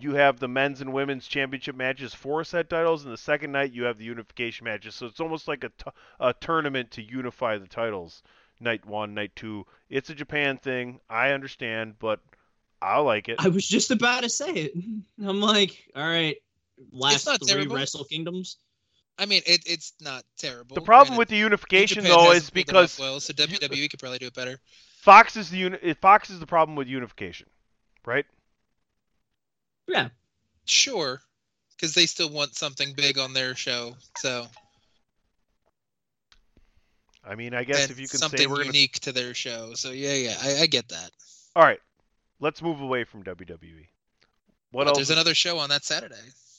you have the men's and women's championship matches four set titles, and the second night you have the unification matches. So it's almost like a, t- a tournament to unify the titles. Night one, night two. It's a Japan thing. I understand, but I like it. I was just about to say it. I'm like, all right, last three terrible. Wrestle Kingdoms. I mean, it, it's not terrible. The problem Granted, with the unification though is pulled it off because well, so WWE could probably do it better. Fox is the uni- Fox is the problem with unification, right? Yeah, Sure, because they still want something big on their show. So I mean, I guess and if you can something say we're gonna. unique to their show. So yeah, yeah, I, I get that. All right, let's move away from WWE. What But else? there's another show on that Saturday,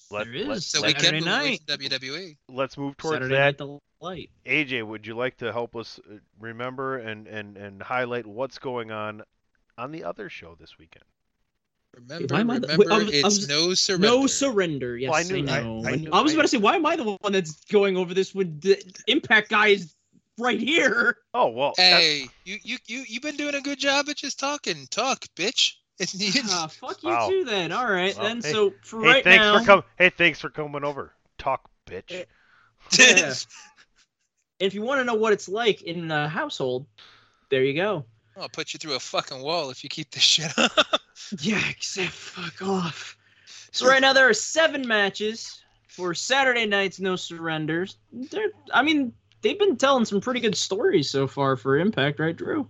let, there is. let, so let, we can Saturday move away from WWE. let's move towards Saturday that. Night Delight. AJ, would you like to help us uh, remember and, and, and highlight what's going on on the other show this weekend? Remember, Why am I the- remember, wait, I was- I it's was- no surrender. No surrender. Yes, Well, I I, knew- I- know. I I, knew- was I- about to say, why am I the one that's going over this when the Impact guy is right here? Oh well, that- Hey, you you you you've been doing a good job at just talking. Talk, bitch. It's needed. Ah, fuck you Wow. too, then. All right, Well, then. hey- so for hey, right thanks now, for coming. Hey, thanks for coming over. Talk, bitch. Eh, Yeah. if you want to know what it's like in a household, there you go. I'll put you through a fucking wall if you keep this shit up. Yeah, except fuck off. So right now there are seven matches for Saturday night's No Surrenders. They're, I mean, they've been telling some pretty good stories so far for Impact, right, Drew?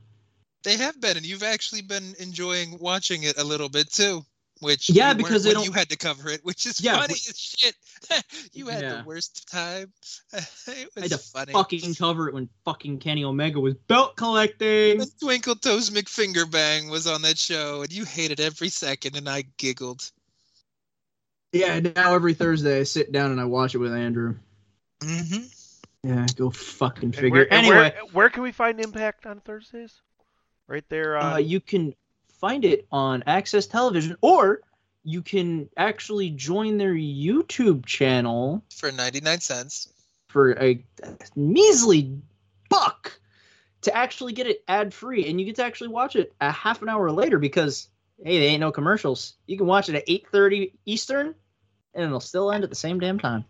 They have been, and you've actually been enjoying watching it a little bit too. Which Yeah, you because they when don't- you had to cover it, which is Yeah, funny but- as shit. you had Yeah. the worst time. it I was had to funny. fucking cover it when fucking Kenny Omega was belt collecting. When Twinkle Toes McFingerbang was on that show, and you hated every second, and I giggled. Yeah, now every Thursday I sit down and I watch it with Andrew. Mm-hmm. Yeah, go fucking figure. where, anyway, where, where can we find Impact on Thursdays? Right there. On, uh, you can find it on AXS Television, or you can actually join their YouTube channel For ninety nine cents. for a measly buck to actually get it ad free, and you get to actually watch it a half an hour later because hey, they ain't no commercials. You can watch it at eight thirty Eastern, and it'll still end at the same damn time.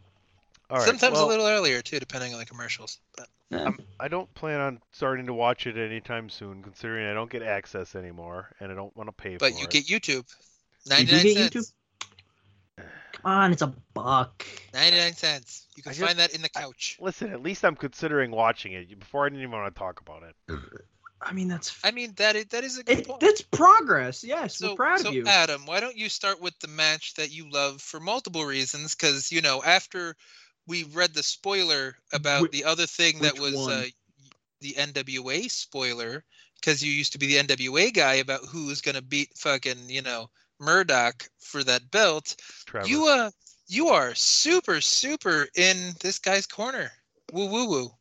all right. Sometimes well, a little earlier too, depending on the commercials. But Yeah. I'm, I don't plan on starting to watch it anytime soon, considering I don't get access anymore and I don't want to pay but for you get YouTube. You Ninety do get cents. Come on, it's a buck. Ninety nine cents. You can I just- find that in the couch. Listen, at least I'm considering watching it. Before I didn't even want to talk about it. I mean, that's I mean that is that is a good it, point. that's progress. Yes, So, we're proud so of you. Adam, why don't you start with the match that you love for multiple reasons? Because you know, after we read the spoiler about Whi- the other thing that was uh, the NWA spoiler, because you used to be the NWA guy about who was going to beat fucking you know Murdoch for that belt. Trevor. You uh, you are super super in this guy's corner. Woo woo woo.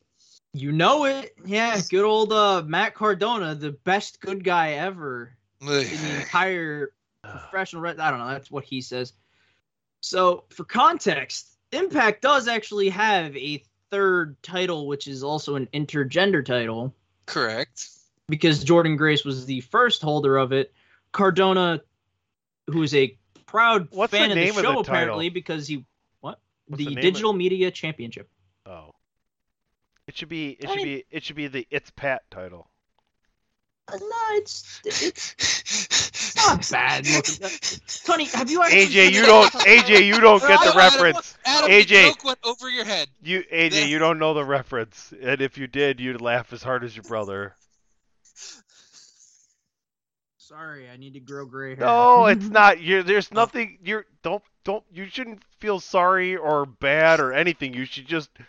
You know it. Yeah, good old uh, Matt Cardona, the best good guy ever in the entire professional. Re- I don't know. That's what he says. So, for context, Impact does actually have a third title, which is also an intergender title, Correct. because Jordynne Grace was the first holder of it. Cardona, who is a proud What's the fan of name the of show, the apparently, because he what What's the, the name of- Digital Media Championship. Oh. It should be. It I should mean- be. It should be the It's Pat title. No, it's it's not bad looking. Tony, have you actually AJ, you don't. AJ, you don't get the reference. Adam, the AJ. joke went over your head. You AJ, you don't know the reference, and if you did, you'd laugh as hard as your brother. Sorry, I need to grow gray hair. No, it's not. You're, there's oh. nothing. You're don't don't. You shouldn't feel sorry or bad or anything. You should just just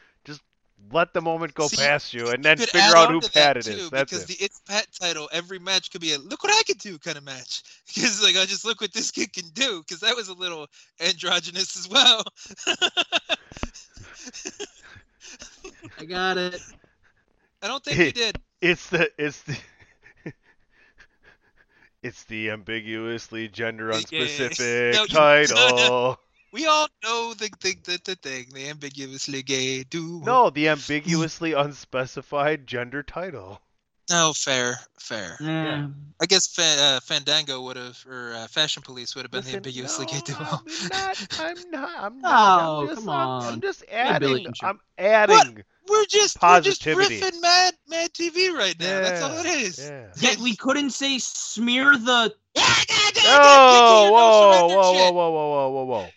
let the moment go See, past you, and then could figure out who Pat that, it is. too, That's because it. the It's Pat title, every match could be a look what I can do kind of match. Because like I just look what this kid can do. Because that was a little androgynous as well. I got it. I don't think you did. It's the it's the it's the ambiguously gender Yeah. unspecific No, you- title. We all know the the, the, the thing, the ambiguously gay do. No, the ambiguously unspecified gender title. No, fair, fair. Yeah. I guess Fa- uh, Fandango would have, or uh, Fashion Police would have been the ambiguously no, gay duo. I'm not. I'm not. I'm not. Oh, I'm just, come I'm- I'm just adding. I'm adding. What? We're just Positivity. we're just riffing Mad Mad TV right now. That's all it is. Yeah, Yet we couldn't say smear the. Oh, no whoa, surrender whoa, whoa, whoa, whoa, whoa, whoa, whoa.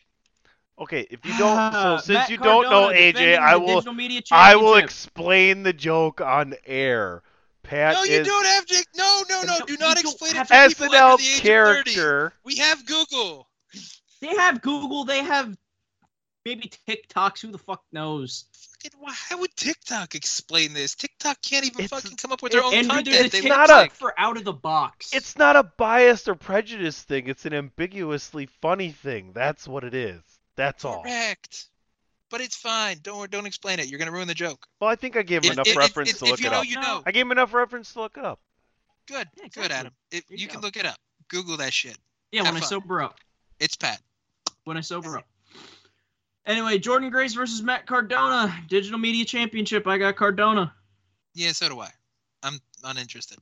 Okay, if you don't, so since Matt you don't know AJ, defending I the will, Digital Media I will Championship. explain the joke on air. Pat No, you is don't have to. No, no, no. No, Do you not don't explain it have to to- people SNL under the age of 30. character. We have Google. They have Google. They have maybe TikToks. Who the fuck knows? Fucking, why how would TikTok explain this? TikTok can't even It's- fucking come up with their own and content. there's a They not TikTok a- for out of the box. It's not a biased or prejudiced thing. It's an ambiguously funny thing. That's what it is. That's all. correct. But it's fine. Don't don't explain it. You're gonna ruin the joke. Well, I think I gave him If- enough if- reference if, to if look you it know, up. you know. I gave him enough reference to look it up. Good, Yeah, good. Adam. If, There you you can look it up. Google that shit. yeah, have when I fun. sober up. It's Pat. When I sober up. Anyway, Jordynne Grace versus Matt Cardona, Digital Media Championship. I got Cardona. Yeah, so do I. I'm uninterested.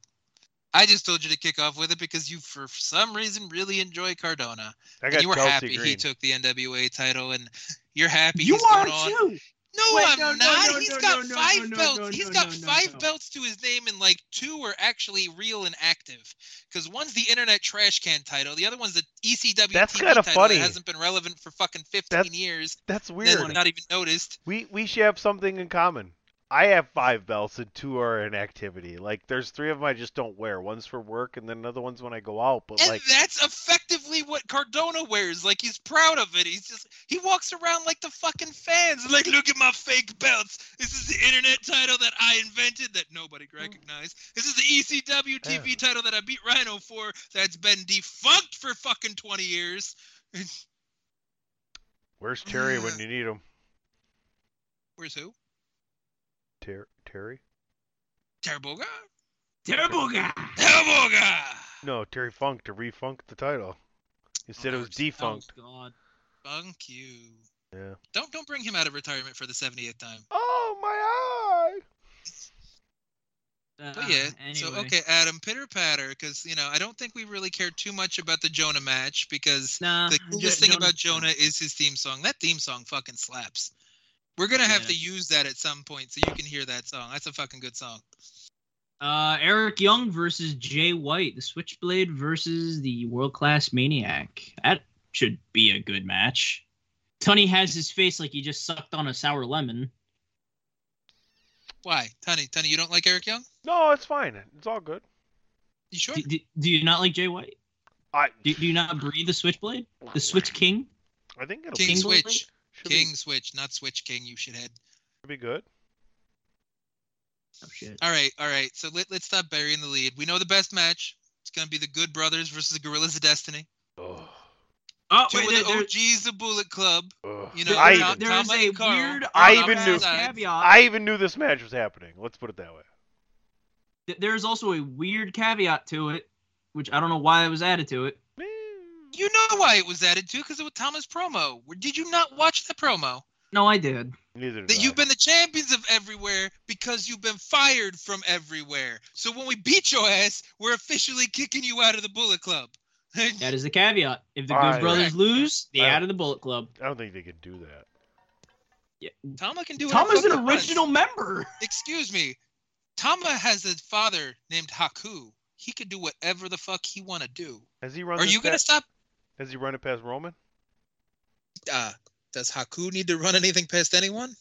I just told you to kick off with it because you, for some reason, really enjoy Cardona. And got you were Chelsea happy Green. he took the NWA title, and you're happy You he's are too. No, Wait, I'm no, no, not. no, He's no, got no, no, five belts. He's got five belts to his name, and like two are actually real and active. Because one's the Internet Trash Can title, the other one's the ECW That's TV title funny. that hasn't been relevant for fucking 15 That's years. That's weird. not even noticed. We we should have something in common. I have five belts and two are in activity. Like there's three of them I just don't wear. One's for work and then another one's when I go out. But And like that's effectively what Cardona wears. Like he's proud of it. He's just he walks around like the fucking fans. Like, look at my fake belts. This is the internet title that I invented that nobody hmm. recognized. This is the ECW TV title that I beat Rhino for that's been defunct for fucking 20 years. where's Terry when you need him? Where's who? Ter- Terry? Terboga? Terrible guy. Terboga! No, Terry Funk to refunk the title. He said it was defunct. Oh, God. Funk you. Yeah. Don't don't bring him out of retirement for the 70th time. Oh my eye! Uh, But yeah, so okay, Adam, pitter patter, because you know I don't think we really care too much about the Jonah match because Nah, the coolest Jo- thing about Jonah- Jonah is his theme song. That theme song fucking slaps. We're gonna have Yeah. to use that at some point so you can hear that song. That's a fucking good song. Uh, Eric Young versus Jay White, the Switchblade versus the World Class Maniac. That should be a good match. Tony has his face like he just sucked on a sour lemon. Why, Tony? Tony, you don't like Eric Young? No, it's fine. It's all good. You sure? Do, do, do you not like Jay White? I Do, do you not breathe the Switchblade? The Switch King? I think it'll King be, King Blade? Switch. Should King be, Switch, not Switch King. You should head. should be good. Oh shit. All right, all right. So let, let's stop burying the lead. We know the best match. It's gonna be the Good Brothers versus the Gorillas oh, of Destiny. Ugh. Oh, Two wait, of there, the there, OGs of Bullet Club. Ugh. You know, I, Tom- there Tom is a Carl. weird I even knew- caveat. I even knew this match was happening. Let's put it that way. There's also a weird caveat to it, which I don't know why it was added to it. You know why it was added to? Because it was Tama's promo. Did you not watch the promo? No, I did. Neither did That I. you've been the champions of everywhere because you've been fired from everywhere. So when we beat your ass, we're officially kicking you out of the Bullet Club. That is the caveat. If the Good Alright. Brothers Correct. lose, they Alright. out of the Bullet Club. I don't think they can do that. Yeah. Tama can do it. Tom is an original member. Excuse me. Tama has a father named Haku. He could do whatever the fuck he want to do. Has he run? Are this you gonna stop? Has he run it past Roman? Uh, does Haku need to run anything past anyone?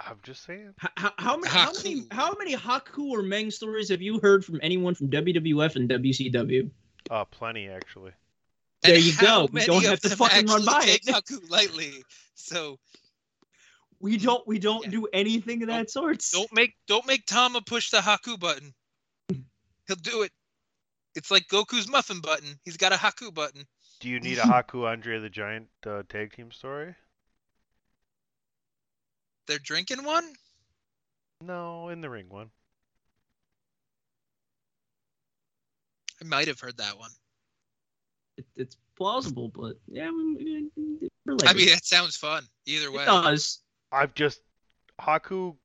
I'm just saying. How, how, how many how many Haku. how many Haku or Meng stories have you heard from anyone from WWF and WCW? Uh, plenty actually. There And you go. We don't have to fucking run by take it. Haku lightly. So We don't we don't Yeah. do anything of that Don't- sorts. don't make don't make Tama push the Haku button. He'll do it. It's like Goku's muffin button. He's got a Haku button. Do you need a Haku Andre the Giant uh, tag team story? They're drinking one. No, in the ring one. I might have heard that one. It, it's plausible, but yeah, we, we, I mean, it sounds fun. Either way. it does. I've just Haku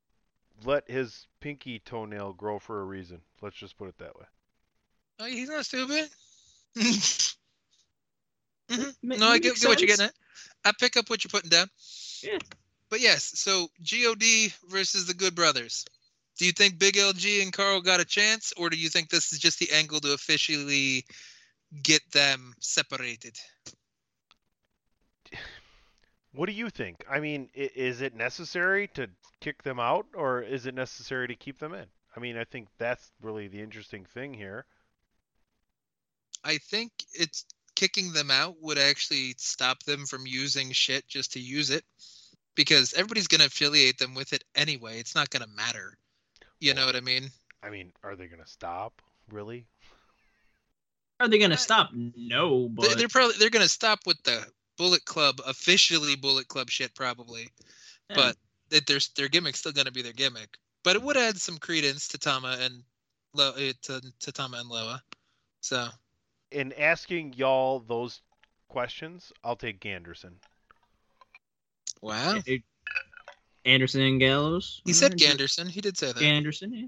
let his pinky toenail grow for a reason. Let's just put it that way. Oh, he's not stupid. Mhm. No, I get, get what you're getting at. I pick up what you're putting down. Yeah. But yes, so God versus the Good Brothers. Do you think Big LG and Karl got a chance, or do you think this is just the angle to officially get them separated? What do you think? I mean, is it necessary to kick them out, or is it necessary to keep them in? I mean, I think that's really the interesting thing here. I think it's kicking them out would actually stop them from using shit just to use it because everybody's going to affiliate them with it anyway. It's not going to matter. You know what I mean? I mean, are they going to stop? Really? Are they gonna stop? No, They- but They're probably they're going to stop with the Bullet Club officially Bullet Club shit probably. yeah. but that their their gimmick's still going to be their gimmick. But it would add some credence to Tama and Lo, uh, to to Tama and Loa. So In asking y'all those questions, I'll take Ganderson. wow, Anderson and Gallows. he said Ganderson. He did say that. Anderson. Yeah.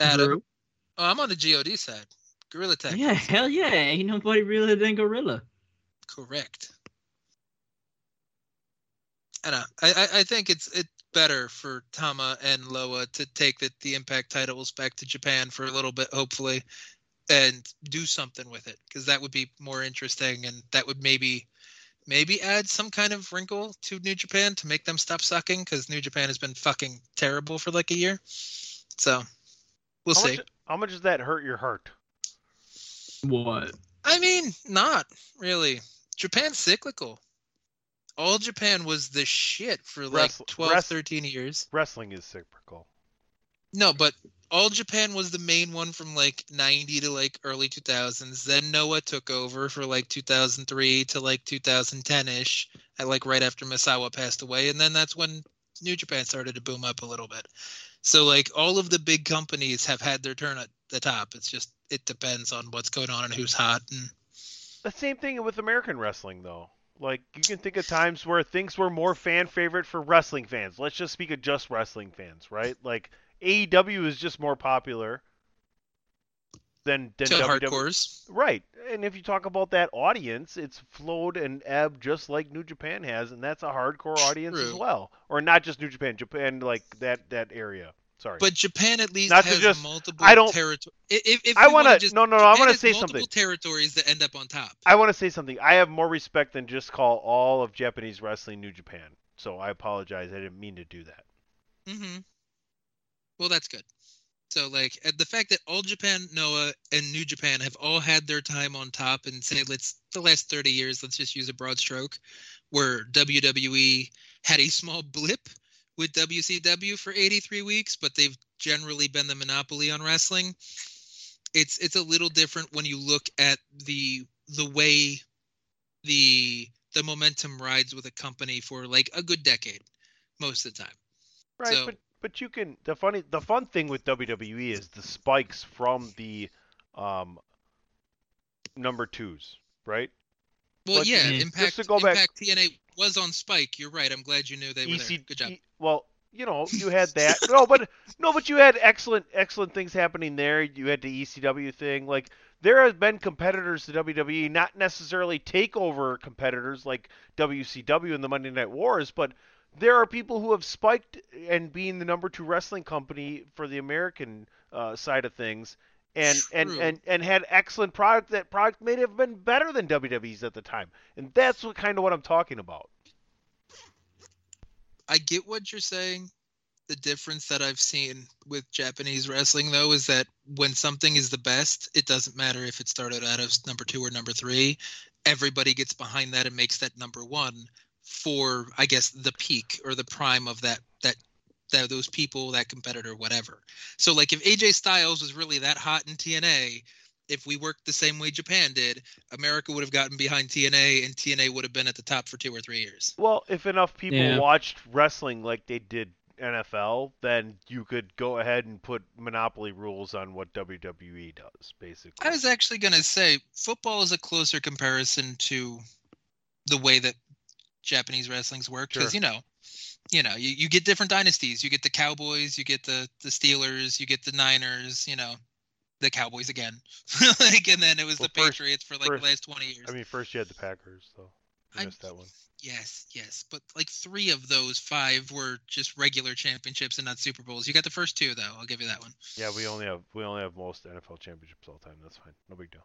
Adam. Oh, I'm on the God side. Gorilla Tech. Yeah, hell yeah. Ain't nobody realer than Gorilla. Correct. I know. I, I I think it's it's better for Tama and Loa to take the, the Impact titles back to Japan for a little bit, hopefully, and do something with it because that would be more interesting and that would maybe maybe add some kind of wrinkle to New Japan to make them stop sucking because New Japan has been fucking terrible for like a year. So we'll how see. Much, how much does that hurt your heart? What? I mean, not really. Japan's cyclical. All Japan was the shit for like Wrestl- 12, wrest- 13 years. Wrestling is cyclical. No, but All Japan was the main one from like 90 to like early 2000s. Then Noah took over for like 2003 to like 2010ish, at like right after Misawa passed away, and then that's when New Japan started to boom up a little bit. So like all of the big companies have had their turn at the top. It's just it depends on what's going on and who's hot and The same thing with American wrestling, though. Like you can think of times where things were more fan favorite for wrestling fans. Let's just speak of just wrestling fans, right? Like AEW is just more popular than than WWE. hardcores. Right. And if you talk about that audience, it's flowed and ebbed just like New Japan has, and that's a hardcore audience as well. Or not just New Japan, Japan like that that area. Sorry. But Japan at least Not has just- multiple I don't- territories. If, if I want to no no no. I want to say multiple something. territories that end up on top. I want to say something. I have more respect than just call all of Japanese wrestling New Japan. So I apologize. I didn't mean to do that. Mm-hmm. Well, that's good. So, like, the fact that All Japan, Noah, and New Japan have all had their time on top, and say, let's the last thirty years, let's just use a broad stroke, where WWE had a small blip with WCW for 83 weeks, but they've generally been the monopoly on wrestling. It's it's a little different when you look at the the way the the momentum rides with a company for like a good decade most of the time. Right, So- but but you can the funny the fun thing with WWE is the spikes from the um number twos, right? Well, But yeah, Impact to go back- TNA was on Spike. You're right. I'm glad you knew they were there. Good job. E- well, you know, you had that. no, but no, but you had excellent excellent things happening there. You had the ECW thing. Like there have been competitors to WWE, not necessarily takeover competitors like WCW and the Monday Night Wars, but there are people who have spiked and being the number two wrestling company for the American uh, side of things. And, and, and and had excellent product. That product may have been better than WWE's at the time, and that's what kind of what I'm talking about. I get what you're saying. The difference that I've seen with Japanese wrestling, though, is that when something is the best, it doesn't matter if it started out as number two or number three. Everybody gets behind that and makes that number one for, I guess, the peak or the prime of that that that those people, that competitor, whatever. So, like, if AJ Styles was really that hot in TNA, if we worked the same way Japan did, America would have gotten behind TNA, and TNA would have been at the top for two or three years. Well, if enough people Yeah. watched wrestling like they did NFL, then you could go ahead and put monopoly rules on what WWE does, basically. I was actually going to say football is a closer comparison to the way that Japanese wrestling's work because Sure. you know, you know, you, you get different dynasties. You get the Cowboys, you get the the Steelers, you get the Niners. You know, the Cowboys again. like, and then it was Well, the first- Patriots for like first- the last twenty years. I mean, first you had the Packers, so I missed that one. Yes, yes, but like three of those five were just regular championships and not Super Bowls. You got the first two though. I'll give you that one. Yeah, we only have we only have most NFL championships all the time. That's fine, no big deal.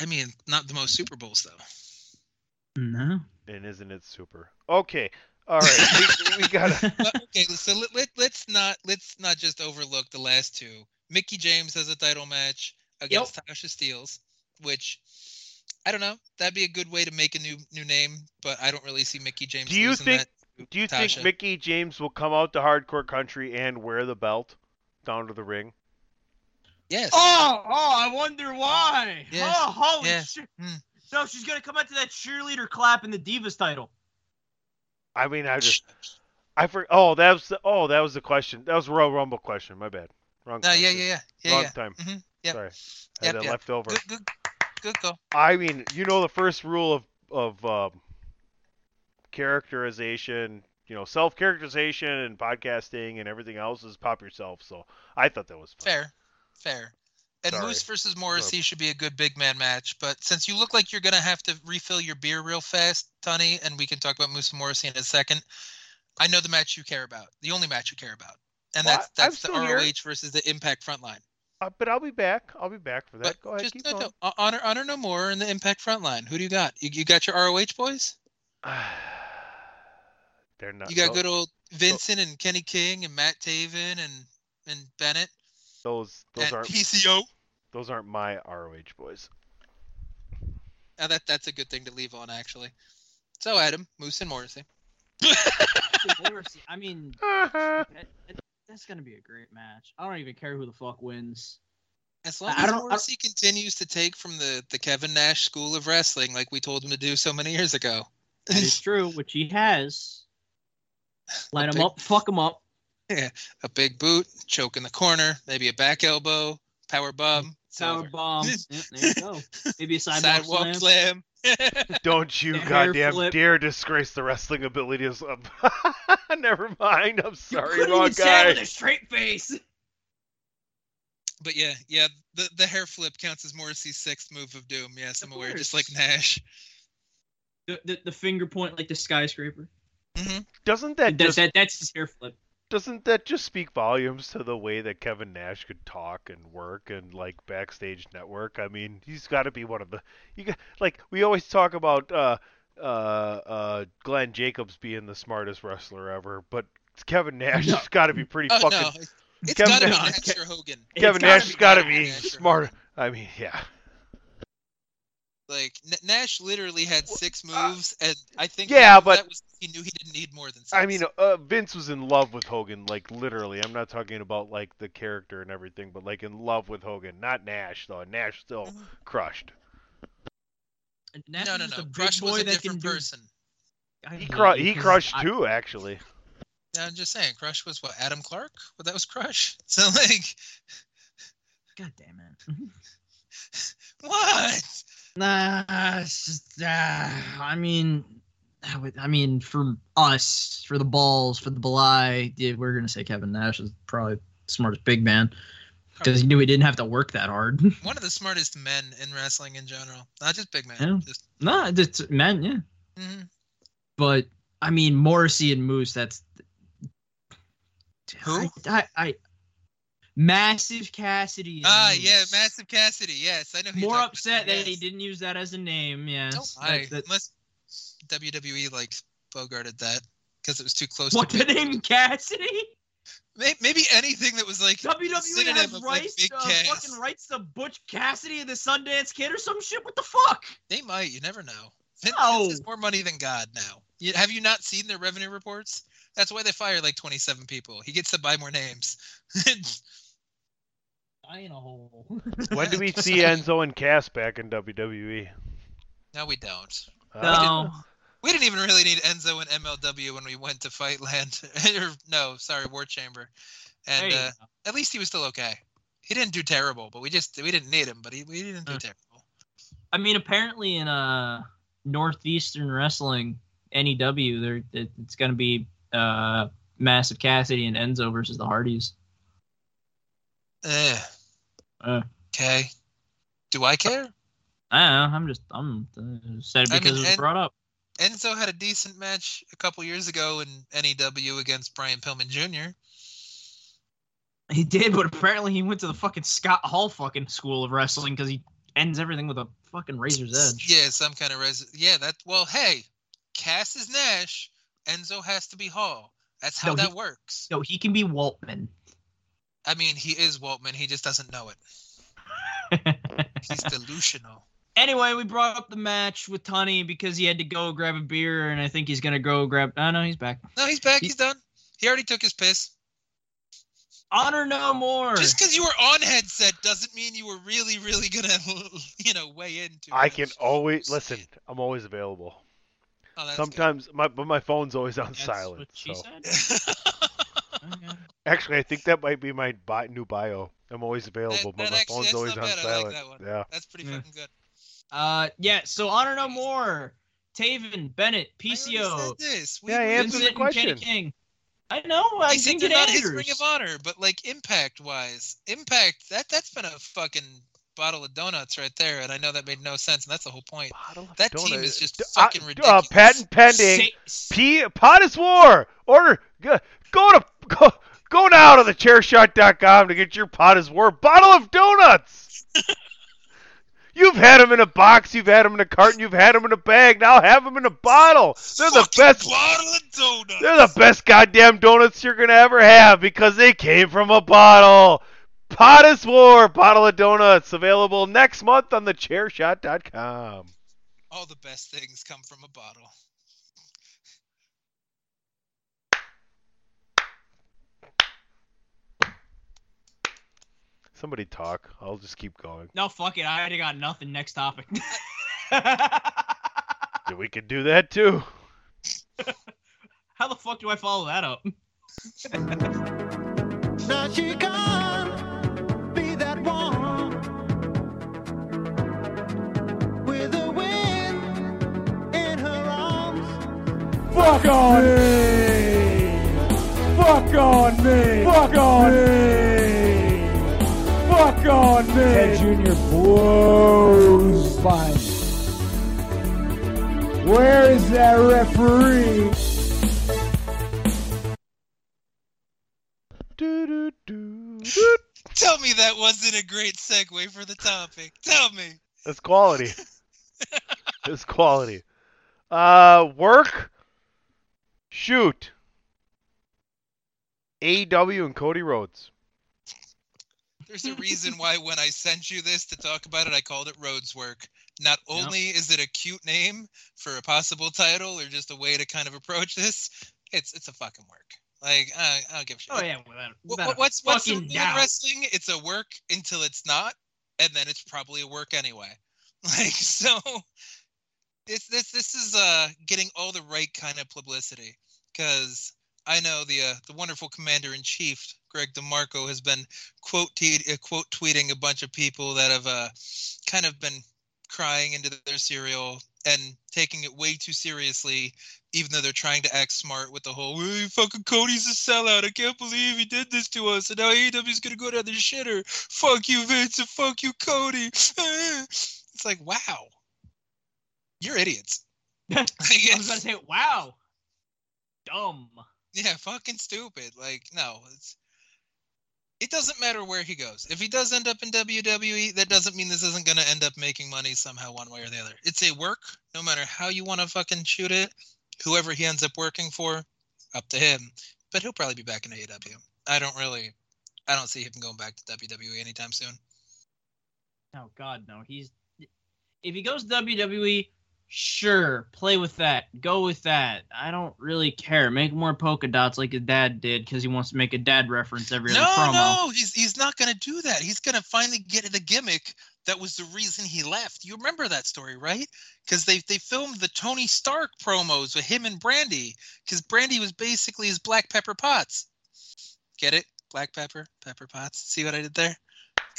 I mean, not the most Super Bowls though. No. And isn't it super? Okay, all right, we, we gotta. Okay, so let, let, let's not let's not just overlook the last two. Mickie James has a title match against Tasha Steeles, which I don't know. That'd be a good way to make a new new name, but I don't really see Mickie James. Do you losing think? that Do you Tasha. think Mickie James will come out to hardcore country and wear the belt down to the ring? Yes. Oh, oh, I wonder why. Yes, Oh, holy yes, shit. hmm. No, she's gonna come out to that cheerleader clap in the Divas title. I mean, I just, I for oh that was the, oh that was the question. That was a Royal Rumble question. My bad. Wrong. No, yeah, question. yeah, yeah, yeah, Wrong yeah. time. Mhm, yep. Sorry, I had Yep, that yep. left over. Good, good, good call. I mean, you know the first rule of of um, characterization, you know, self characterization and podcasting and everything else is pop yourself. So I thought that was fun. Fair, fair. And Sorry. Moose versus Morrissey should be a good big man match. But since you look like you're gonna have to refill your beer real fast, Tony, and we can talk about Moose and Morrissey in a second. I know the match you care about, the only match you care about, and Well, that's I- I'm that's the still here. ROH versus the Impact Frontline. Uh, but I'll be back. I'll be back for that. But Go ahead, just keep no, going. no, honor honor no more in the Impact Frontline. Who do you got? You, you got your ROH boys. They're not. You got tho- good old Vincent and Kenny King and Matt Taven and and Bennett Those those and aren't PCO. those aren't my ROH boys. Now that that's a good thing to leave on actually. So Adam, Moose and Morrissey. Morrissey, I mean, that- that- that's gonna be a great match. I don't even care who the fuck wins. As long I as don't- I- Morrissey continues to take from the, the Kevin Nash school of wrestling like we told him to do so many years ago. It's true, which he has. Line him up, fuck him up. Yeah, a big boot, choke in the corner, maybe a back elbow, power bomb, Power bomb. Yeah, there you go. Maybe a sidewalk, sidewalk slam. slam. Don't you The hair goddamn flip. dare disgrace the wrestling abilities of. Never mind. I'm sorry, Couldn't wrong even say it with guy. a straight face. But yeah, yeah, the the hair flip counts as Morrissey's sixth move of doom. Yes, I'm Of aware, just like Nash. The, the, the finger point like the skyscraper. hmm Doesn't that That, just that, that's his hair flip. Doesn't that just speak volumes to the way that Kevin Nash could talk and work and like backstage network? I mean, he's got to be one of the you got, like we always talk about uh uh uh Glenn Jacobs being the smartest wrestler ever, but Kevin Nash No. has got to be pretty Oh fucking no, it's Kevin gotta be Nash- Nash or Hogan. Kevin It's Nash gotta has got to Kevin be Nash or smart. I mean, yeah. Like N- Nash literally had six moves, and I think uh, yeah, half but- that was he knew he didn't need more than six. I mean, uh, Vince was in love with Hogan, like literally. I'm not talking about like the character and everything, but like in love with Hogan, not Nash though. Nash still Mhm. crushed. Nash no, no, no. Crush was a different can do- person. He hate cru- you he 'cause crushed I- too, actually. Yeah, I'm just saying, Crush was what Adam Clark. Well, that was Crush. So like, God damn it. what? Nah, it's just, ah, I mean, I mean, for us, for the balls, for the Belay, yeah, we're gonna say Kevin Nash is probably the smartest big man because he knew he didn't have to work that hard. One of the smartest men in wrestling in general, not just big man. Yeah. Just, nah, it's man, yeah. mhm. But I mean, Morrissey and Moose, that's Who? I, I, Massive Cassidy. Ah, Moose. yeah, Massive Cassidy. Yes, I know. More upset that yes. he didn't use that as a name. Yes. That- that- WWE like bogarted that because it was too close. what to the name Cassidy? May- Maybe anything that was like WWE has of, like, rights, big uh, fucking rights to Butch Cassidy and the Sundance Kid or some shit. What the fuck? They might. You never know. Vince, No. Vince more money than God now. You, have you not seen their revenue reports? That's why they fire like 27 people. He gets to buy more names. I in a hole. When do we see Enzo and Cass back in WWE? no, we don't. Uh, no. We didn't even really need Enzo and MLW when we went to Fightland. or no, sorry, War Chamber. And Hey. uh, at least he was still okay. He didn't do terrible, but we just we didn't need him. But he we didn't do Uh. terrible. I mean, apparently in uh Northeastern Wrestling, NEW, there it, it's gonna be uh Massive Cassidy and Enzo versus the Hardys. Eh, Uh, okay. Do I care? I don't know. I'm just I'm uh, said it I because mean, it was brought up. Enzo had a decent match a couple years ago in NEW against Brian Pillman Jr. He did, but apparently he went to the fucking Scott Hall fucking school of wrestling because he ends everything with a fucking razor's edge. Yeah, some kind of razor. Yeah, that. Well, hey, Cass is Nash. Enzo has to be Hall. That's how No, that he- works. So he can be Waltman. I mean, he is Waltman. He just doesn't know it. He's delusional. Anyway, we brought up the match with Tony because he had to go grab a beer, and I think he's gonna go grab. Oh no, he's back. No, he's back. He- He's done. He already took his piss. Honor no more. Just because you were on headset doesn't mean you were really, really gonna, you know, weigh into. I it. can always listen. I'm always available. Oh, that's Sometimes my but my phone's always on That's silent. what she so. said. good. Okay. Actually, I think that might be my bi- new bio. I'm always available, That- but that my actually- phone's always on bad. I like silent. that one. Yeah. That's pretty Yeah. fucking good. Uh, yeah. So honor no more. Taven, Bennett, I PCO, said this. We, Yeah, I answered the Vincent, Kenny question. King. I know. I I think they're it not his answers. Ring of Honor, but like impact wise, impact that that's been a fucking bottle of donuts right there, and I know that made no sense, and that's the whole point. Bottle of That team is just fucking uh, ridiculous. Uh, patent pending. Say- P Pottis War. Order. Go, go to go, go now to the chairshot.com to get your Pottis War bottle of donuts. you've had them in a box, you've had them in a carton, you've had them in a bag. Now have them in a bottle. They're the best. bottle of donuts. They're the best goddamn donuts you're gonna ever have because they came from a bottle. Pottis War bottle of donuts available next month on the chairshot.com. All the best things come from a bottle. Somebody talk. I'll just keep going. No, fuck it. I already got nothing. Next topic. Yeah, we could do that too. How the fuck do I follow that up? Now she can't be that one with a wind in her arms. Fuck on me! Fuck on me! Fuck on me! Fuck on me! Ted Jr. blows by me. Where is that referee? Do, do, do, do. Tell me that wasn't a great segue for the topic. Tell me. That's quality. It's quality. Uh, work. Shoot. AEW and Cody Rhodes. There's a reason why when I sent you this to talk about it, I called it Roads Work. Not only is it a cute name for a possible title or just a way to kind of approach this, it's it's a fucking work. Like I, I don't give a shit. Oh yeah, without, without wh- a what's what's in wrestling? It's a work until it's not, and then it's probably a work anyway. Like so, it's this this is uh getting all the right kind of publicity because I know the uh, the wonderful commander in chief Greg DeMarco has been quote te- uh, quote tweeting a bunch of people that have uh kind of been crying into their cereal and taking it way too seriously even though they're trying to act smart with the whole "Hey, fucking Cody's a sellout. I can't believe he did this to us, and now AEW's gonna go down the shitter. Fuck you, Vince, and fuck you, Cody. It's like, wow, you're idiots. I was gonna say, wow, dumb. Yeah, fucking stupid. Like, no, it's it doesn't matter where he goes. If he does end up in WWE, that doesn't mean this isn't gonna end up making money somehow, one way or the other. It's a work, no matter how you want to fucking shoot it. Whoever he ends up working for, up to him. But he'll probably be back in AEW. I don't really, I don't see him going back to WWE anytime soon. Oh God, no. He's if he goes WWE, sure, play with that, go with that. I don't really care. Make more polka dots like his dad did because he wants to make a dad reference every No, other promo. no, he's he's not gonna do that. He's gonna finally get the gimmick that was the reason he left. You remember that story, right? Because they they filmed the Tony Stark promos with him and Brandi, because Brandi was basically his Black Pepper Potts. Get it? Black pepper, pepper pots. See what I did there?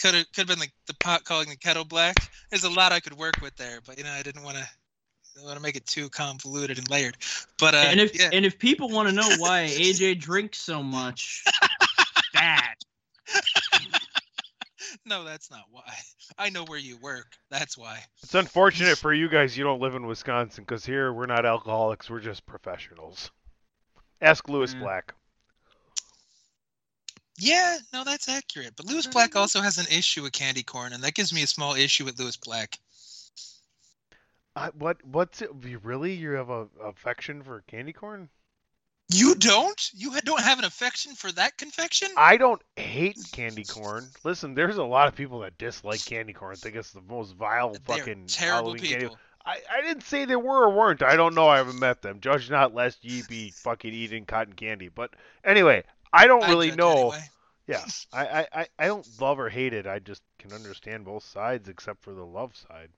Could have could have been like the pot calling the kettle black. There's a lot I could work with there, but you know I didn't want to. Want to make it too convoluted and layered, but uh, and if yeah. and if people want to know why AJ drinks so much, that no, that's not why. I know where you work. That's why. It's unfortunate for you guys you don't live in Wisconsin because here we're not alcoholics, we're just professionals. Ask Lewis Mm. Black. Yeah, no, that's accurate. But Lewis Black also has an issue with candy corn, and that gives me a small issue with Lewis Black. I, what? What's it? You really? You have a affection for candy corn? You don't? You don't have an affection for that confection? I don't hate candy corn. Listen, there's a lot of people that dislike candy corn. I think it's the most vile They're fucking terrible Halloween candy. people. I, I didn't say they were or weren't. I don't know. I haven't met them. Judge not, lest ye be fucking eating cotton candy. But anyway, I don't I really know. anyway. Yeah, I, I, I don't love or hate it. I just can understand both sides, except for the love side.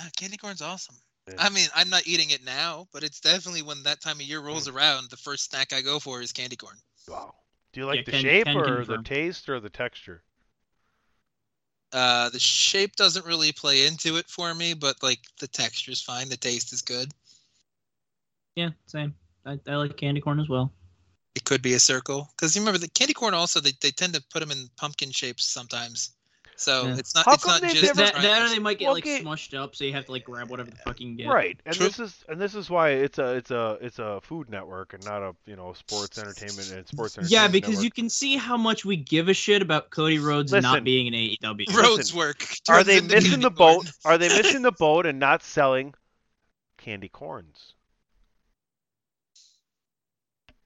Ah, candy corn's awesome. Yeah. I mean, I'm not eating it now, but it's definitely when that time of year rolls Mm. around, the first snack I go for is candy corn. Wow. Do you like Yeah, the Ken- shape Ken or confirm. the taste or the texture? Uh, the shape doesn't really play into it for me, but like the texture's fine. The taste is good. yeah, same. I, I like candy corn as well. It could be a circle because you remember the candy corn also they, they tend to put them in pumpkin shapes sometimes. So Yeah. it's not. How it's come not they've just never- that, that or they might get Well, like okay. smushed up, so you have to like grab whatever the fuck you can get. Right, and True. this is and this is why it's a it's a it's a food network and not a you know sports entertainment and sports entertainment. Yeah, because you can see how much we give a shit about Cody Rhodes Listen. not being an AEW. Rhodes work. are they into missing the corn. boat? Are they missing the boat and not selling candy corns?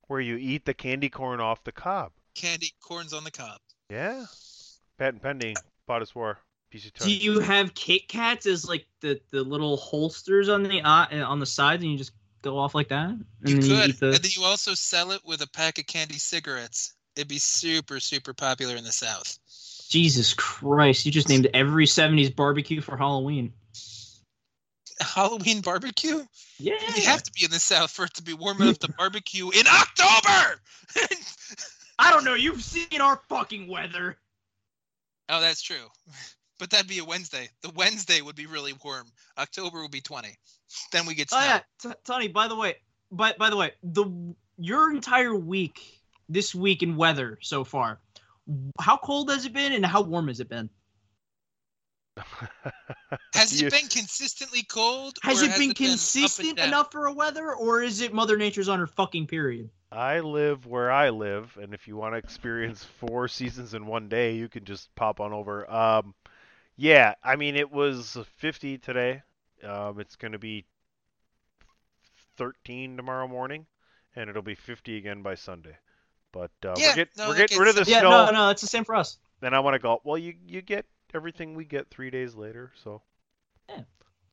Where you eat the candy corn off the cob. Candy corns on the cob. Yeah. Patent pending. Bodice war. PC Do you have Kit Kats as like the, the little holsters on the uh, on the sides, and you just go off like that? And You then could, eat the- and then you also sell it with a pack of candy cigarettes. It'd be super, super popular in the South. Jesus Christ! You just named every '70s barbecue for Halloween. Halloween barbecue? Yeah. You have to be in the South for it to be warm enough to barbecue in October. I don't know. You've seen our fucking weather. Oh, that's true. But that'd be a Wednesday. The Wednesday would be really warm. October would be 20. Then we get snow. Oh yeah, T- Tony. By the way, by by the way, the your entire week this week in weather so far. How cold has it been, and how warm has it been? Has it been consistently cold? Has or it been up and consistent down? enough for a weather, or is it Mother Nature's on her fucking period? I live where I live, and if you want to experience four seasons in one day, you can just pop on over. Um, yeah, I mean it was 50 today. Um, it's going to be 13 tomorrow morning, and it'll be 50 again by Sunday. But uh, Yeah, we're, get, no, we're getting rid of the gets- Yeah, snow. no, no, it's the same for us. Then I want to go. Well, you you get everything we get three days later, so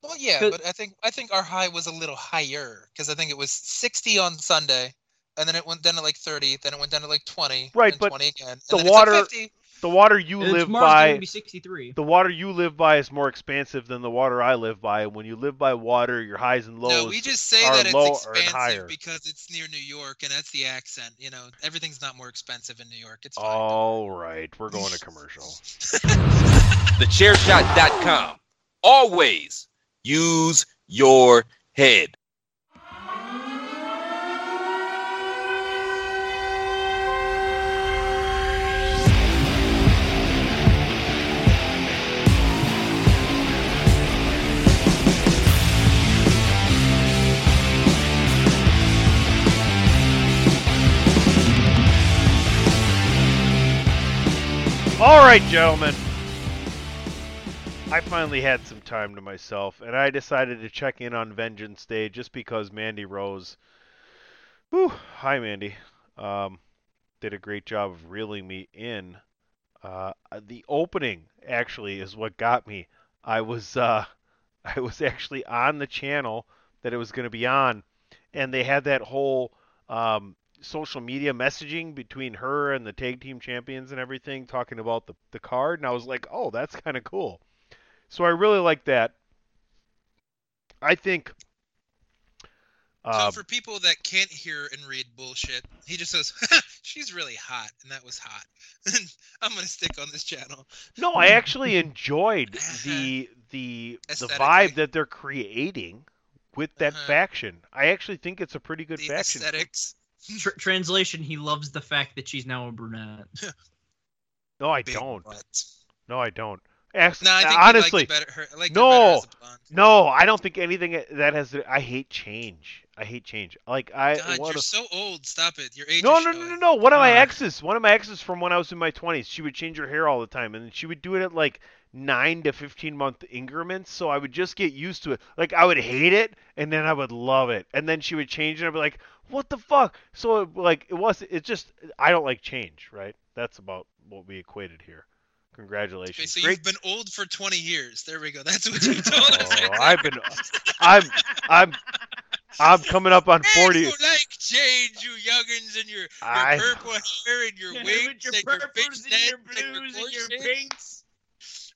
Well, yeah, but I think I think our high was a little higher because I think it was 60 on Sunday, and then it went down to like 30, then it went down to like 20, Right, and but 20 again. and the then it's like water- 50. The water you And live tomorrow's by gonna be 63. the water you live by is more expansive than the water I live by. When you live by water, your highs and lows No, we just say are that it's low or expansive because it's near New York, and that's the accent. You know, everything's not more expensive in New York. It's fine. All right, we're going to commercial. TheChairShot.com. Always use your head. All right, gentlemen. I finally had some time to myself, and I decided to check in on Vengeance Day just because Mandy Rose. Whew, hi, Mandy. Um, did a great job of reeling me in. Uh, the opening actually is what got me. I was uh, I was actually on the channel that it was going to be on, and they had that whole um, social media messaging between her and the tag team champions and everything, talking about the the card, and I was like, oh, that's kind of cool. So I really like that. I think. So Uh, for people that can't hear and read bullshit, he just says, "She's really hot," and that was hot. I'm gonna stick on this channel. no, I actually enjoyed the the the vibe that they're creating with that Uh-huh. faction. I actually think it's a pretty good The faction. aesthetics. Tr- translation: He loves the fact that she's now a brunette. No, I Big don't. butt. No, I don't. Act- No, I think honestly, you better. Her, I liked her better no, as a no, I don't think anything that has. I hate change. I hate change. Like I. God, what you're a- so old. Stop it. Your age No, is no, no, no, no. One of my Ah. exes, one of my exes from when I was in my 20s, she would change her hair all the time, and she would do it at like nine to 15 month increments. So I would just get used to it. Like I would hate it, and then I would love it, and then she would change, and I'd be like, "What the fuck?" So it, like it was, it just I don't like change, right? That's about what we equated here. Okay, Congratulations. so Great. you've been old for 20 years. There we go. That's what you told us. Oh, I've been, I'm, I'm, I'm coming up on Man, 40. you like change, you youngins, and your, your I- purple hair and your With wigs your and your purples and your nets and blues and your corset. pinks.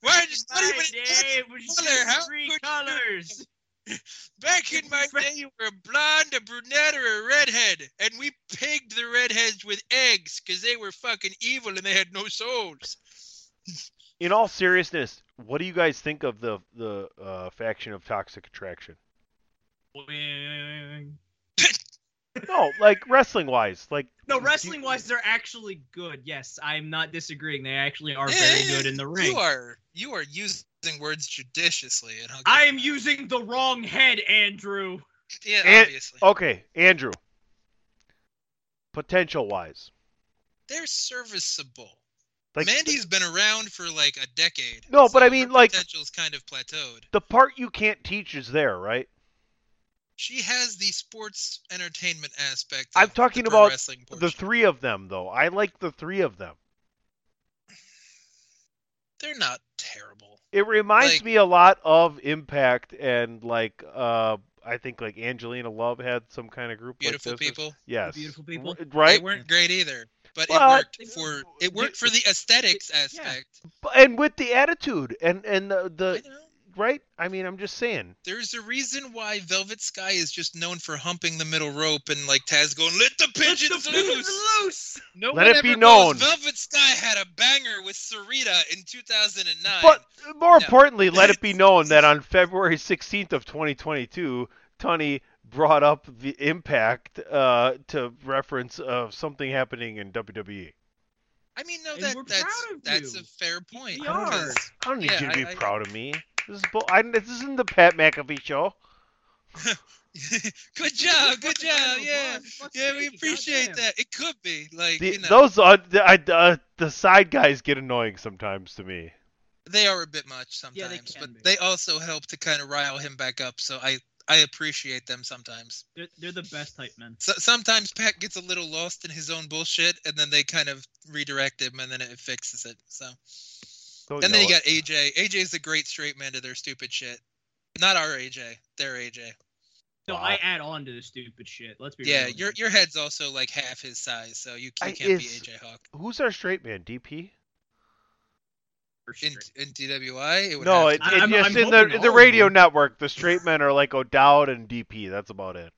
Why just not My even day was color? How three could you- colors. Back in my day, you were a blonde, a brunette, or a redhead, and we pigged the redheads with eggs because they were fucking evil and they had no souls. In all seriousness, what do you guys think of the the uh, faction of Toxic Attraction? No, like wrestling wise, like No, wrestling wise, they're actually good. Yes, I'm not disagreeing. They actually are very eh, good in the ring. You are you are using words judiciously, and I'll I am using the wrong head, Andrew. yeah, An- obviously okay, Andrew. Potential wise, they're serviceable. like Mandy's been around for like a decade. No, but I mean, her like- potential's kind of plateaued. the part you can't teach is there, right? She has the sports entertainment aspect. I'm talking the about wrestling the three of them, though. I like the three of them. They're not terrible. It reminds Like- me a lot of Impact and like uh I think like Angelina Love had some kind of group Beautiful like this. people. Yes. Beautiful people. R- Right? They weren't great either, but, But- it worked for it worked for the aesthetics aspect. But- And with the attitude and and the, the know. Right? I mean, I'm just saying. There's a reason why Velvet Sky is just known for humping the middle rope and like Taz going, "Let the pigeons loose." loose. No Let one it be known. knows Velvet Sky had a banger with Sarita in 2009. But more No. importantly, let it be known that on February 16th of 2022, Tony brought up the Impact uh, to reference uh, something happening in WWE. I mean, no, that that's that's a fair point. We are. I don't need Yeah, you to be I- I- proud of me. This is bull- I, this isn't the Pat McAfee show. good job, good job. Yeah, yeah, we appreciate that. It could be like The, you know Those uh, the, I, uh, the side guys get annoying sometimes to me. they are a bit much Yeah, they sometimes, but be. they also help to kind of rile him back up. So I I appreciate them sometimes. They're, they're the best type men. So, sometimes Pat gets a little lost in his own bullshit, and then they kind of redirect him, and then it fixes it. So, Don't and then you yell got AJ. AJ's the great straight man to their stupid shit. Not our AJ, their AJ. No, Wow. I add on to the stupid shit. Let's be Yeah, real. your your head's also like half his size, so you, you I- can't be AJ Hawk. Who's our straight man? DP? In in DWI, it would No, have it, it I'm- just I'm in the the radio network. The straight men are like O'Dowd and DP. That's about it.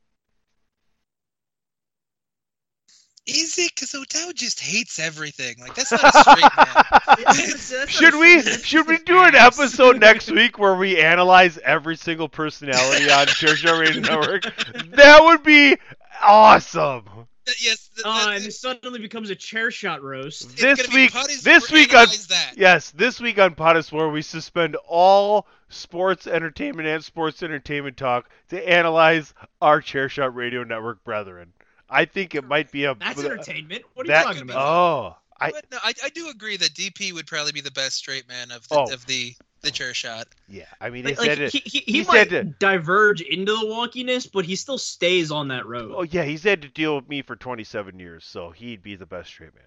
Is it? Because O'Dowd just hates everything. Like that's not a straight man. should we should we do an episode next week where we analyze every single personality on Chair Shot Radio Network? That would be awesome. That- yes. th- Uh, and this suddenly becomes a chair shot roast. This week, this week on analyze that. yes, this week on Pottis where we suspend all sports entertainment and sports entertainment talk to analyze our Chair Shot Radio Network brethren. I think it might be a That's entertainment. What are that- you talking about? Oh, I no, I, I do agree that DP would probably be the best straight man of the Oh. of the the chair shot. yeah. I mean, Like, he said like, it. he, he, he he said might it. diverge into the wonkiness, but he still stays on that road. Oh yeah, he's had to deal with me for 27 years, so he'd be the best straight man.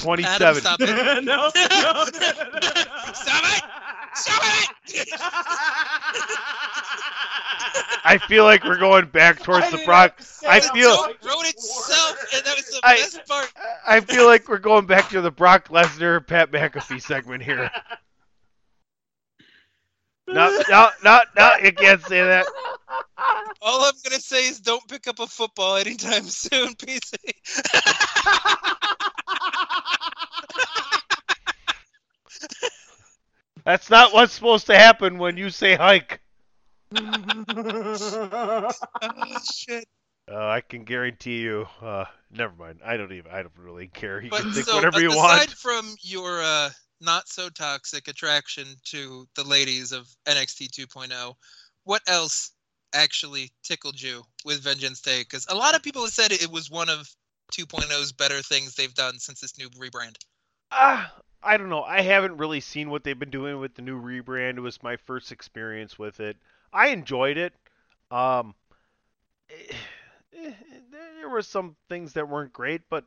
27. Adam, stop it! no, no, no, Stop it! It! I feel like we're going back towards the Brock. I feel joke wrote itself, and that was the I- best part. I feel like we're going back to the Brock Lesnar Pat McAfee segment here. No, no, no, no, you can't say that. All I'm gonna say is don't pick up a football anytime soon, PC. That's not what's supposed to happen when you say hike. oh shit! Uh, I can guarantee you. Uh, never mind. I don't even. I don't really care. You But can think so whatever you aside want. Aside from your uh, not so toxic attraction to the ladies of NXT 2.0, what else actually tickled you with Vengeance Day? Because a lot of people have said it was one of 2.0's better things they've done since this new rebrand. Ah, I don't know. I haven't really seen what they've been doing with the new rebrand. It was my first experience with it. I enjoyed it. Um, eh, eh, there were some things that weren't great, but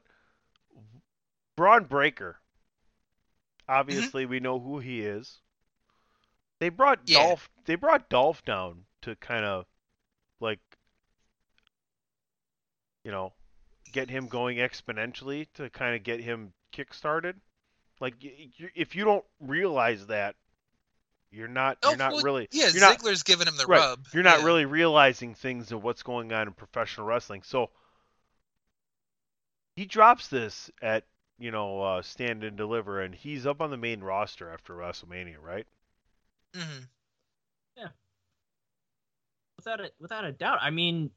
Bron Breakker. Obviously, we know who he is. They brought Yeah. Dolph. They brought Dolph down to kind of like, you know, get him going exponentially to kind of get him kick-started. Like, y- y- if you don't realize that, you're not. Oh, You're not well, really. Yeah, you're not, Ziggler's giving him the right, rub. You're not Yeah. really realizing things of what's going on in professional wrestling. So he drops this at you know uh, Stand and Deliver, and he's up on the main roster after WrestleMania, right? Mm-hmm. Yeah. Without a without a doubt. I mean,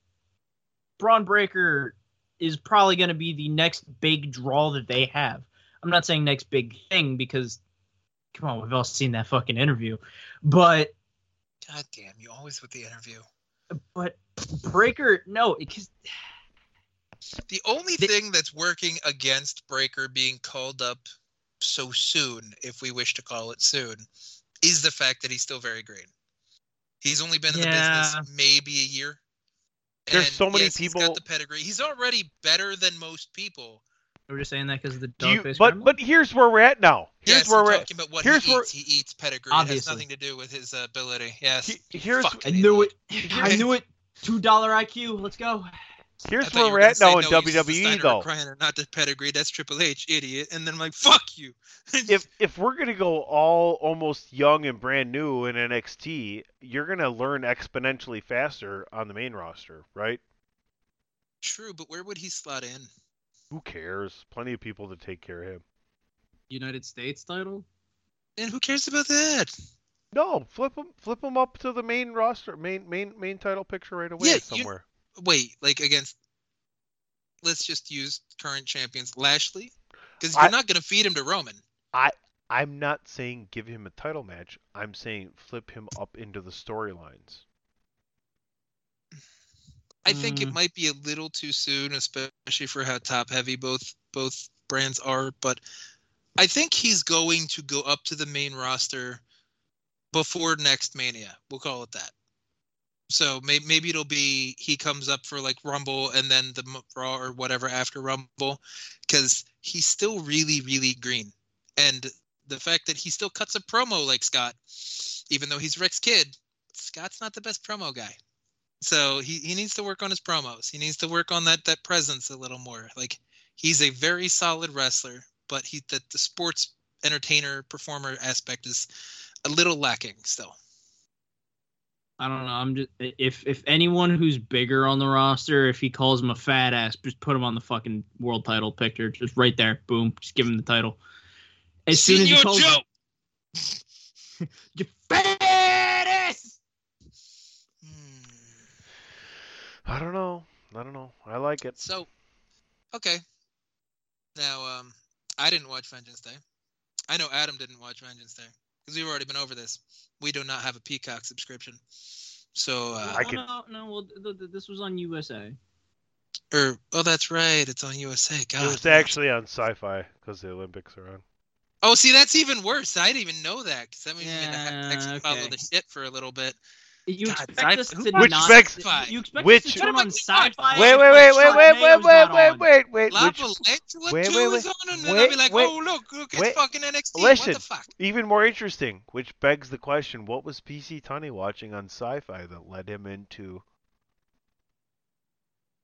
Bron Breakker is probably going to be the next big draw that they have. I'm not saying next big thing because, come on, we've all seen that fucking interview, but God damn, you always with the interview. but Breakker, no, because The only thing that's working against Breakker being called up so soon, if we wish to call it soon, is the fact that he's still very green. He's only been in Yeah. the business maybe a year. There's And so many yes, he's people- got the pedigree. He's already better than most people. We're just saying that because of the Do dog you, face. but but here's where we're at now. Here's yes, where I'm we're talking at. about what Here's he where eats. He eats pedigree. It has nothing to do with his uh, ability. Yes. he- here's Fucking I knew it. I knew it. Two dollar IQ. Let's go. Here's thought where we're at now in no, he's WWE Steiner though. Reiner, not the pedigree. That's Triple H, idiot. And then I'm like, fuck you. if if we're gonna go all almost young and brand new in NXT, you're gonna learn exponentially faster on the main roster, right? True, but where would he slot in? Who cares? Plenty of people to take care of him. United States title. And who cares about that? No, flip him, flip him up to the main roster, main main main title picture right away Yeah, you- somewhere. Wait, like against. Let's just use current champions Lashley, because you're not going to feed him to Roman. I I'm not saying give him a title match. I'm saying flip him up into the storylines. I think Mm. it might be a little too soon, especially for how top heavy both both brands are. But I think he's going to go up to the main roster before next Mania. We'll call it that. So may- maybe it'll be he comes up for like Rumble and then the M- Raw or whatever after Rumble, because he's still really really green, and the fact that he still cuts a promo like Scott, even though he's Rick's kid, Scott's not the best promo guy. So he, he needs to work on his promos. He needs to work on that that presence a little more. Like he's a very solid wrestler, but he that the sports entertainer performer aspect is a little lacking still. I don't know. I'm just if if anyone who's bigger on the roster, if he calls him a fat ass, just put him on the fucking world title picture, just right there. Boom, just give him the title. As soon as he calls Joe! you fat ass. I don't know. I don't know. I like it. So, okay. Now, um, I didn't watch Vengeance Day. I know Adam didn't watch Vengeance Day because we've already been over this. We do not have a Peacock subscription, so uh, I Oh, could- no, no. Well, th- th- this was on USA. or oh, that's right, it's on USA. God, It was actually on Sci-Fi because the Olympics are on. Oh, see, that's even worse. I didn't even know that because that means me to Yeah, actually follow okay. the shit for a little bit. You God, expect sci- us to Which not? begs- you expect which- us to turn on sci-fi? Wait, if, wait, like, wait, wait, wait, wait, wait, wait, wait, wait. La Which, wait, 2 wait, is wait. on, and then Wait, I'll be like, wait, oh look, look, it's wait. fucking NXT. Listen, what the fuck? even more interesting, which begs the question: What was PC Tunney watching on Sci-Fi that led him into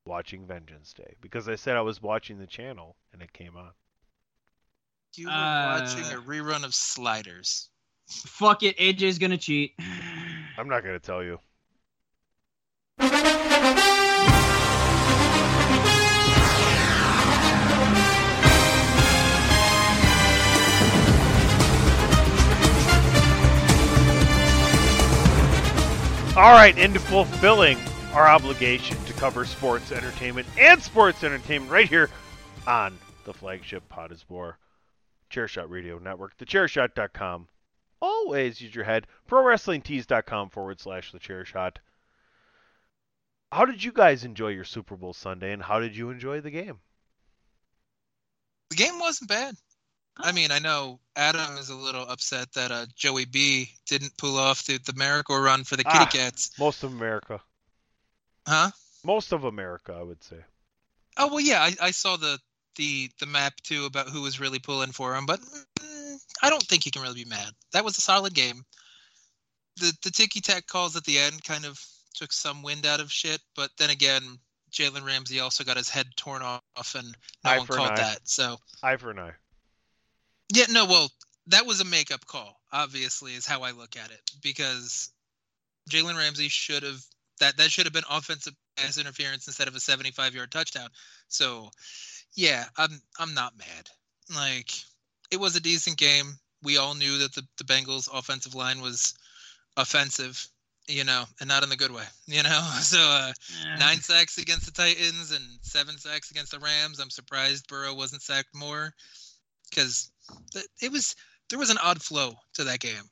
watching Vengeance Day? Because I said I was watching the channel and it came on. You were Uh, watching a rerun of Sliders. Fuck it, AJ's gonna cheat. I'm not gonna tell you. All right, into fulfilling our obligation to cover sports entertainment and sports entertainment right here on the flagship Pot is War Chairshot Radio Network, thechairshot.com. Always use your head. ProWrestlingTees.com forward slash the chair shot. How did you guys enjoy your Super Bowl Sunday and how did you enjoy the game? The game wasn't bad. I mean, I know Adam is a little upset that uh, Joey B didn't pull off the, the miracle run for the Kitty Ah. Cats. Most of America. Huh? Most of America, I would say. Oh well, yeah, I, I saw the the the map too about who was really pulling for him, but mm, I don't think he can really be mad. That was a solid game. The the ticky tack calls at the end kind of took some wind out of shit, but then again, Jalen Ramsey also got his head torn off, and no Eye one called eye. that. So Eye for an eye. yeah, no, well, that was a makeup call. Obviously, is how I look at it because Jalen Ramsey should have that that should have been offensive pass interference instead of a 75 yard touchdown. So, yeah, I'm I'm not mad. Like it was a decent game. We all knew that the the Bengals offensive line was offensive you know, and not in the good way, you know. So uh, Eh. nine sacks against the Titans and seven sacks against the Rams. I'm surprised Burrow wasn't sacked more because it was there was an odd flow to that game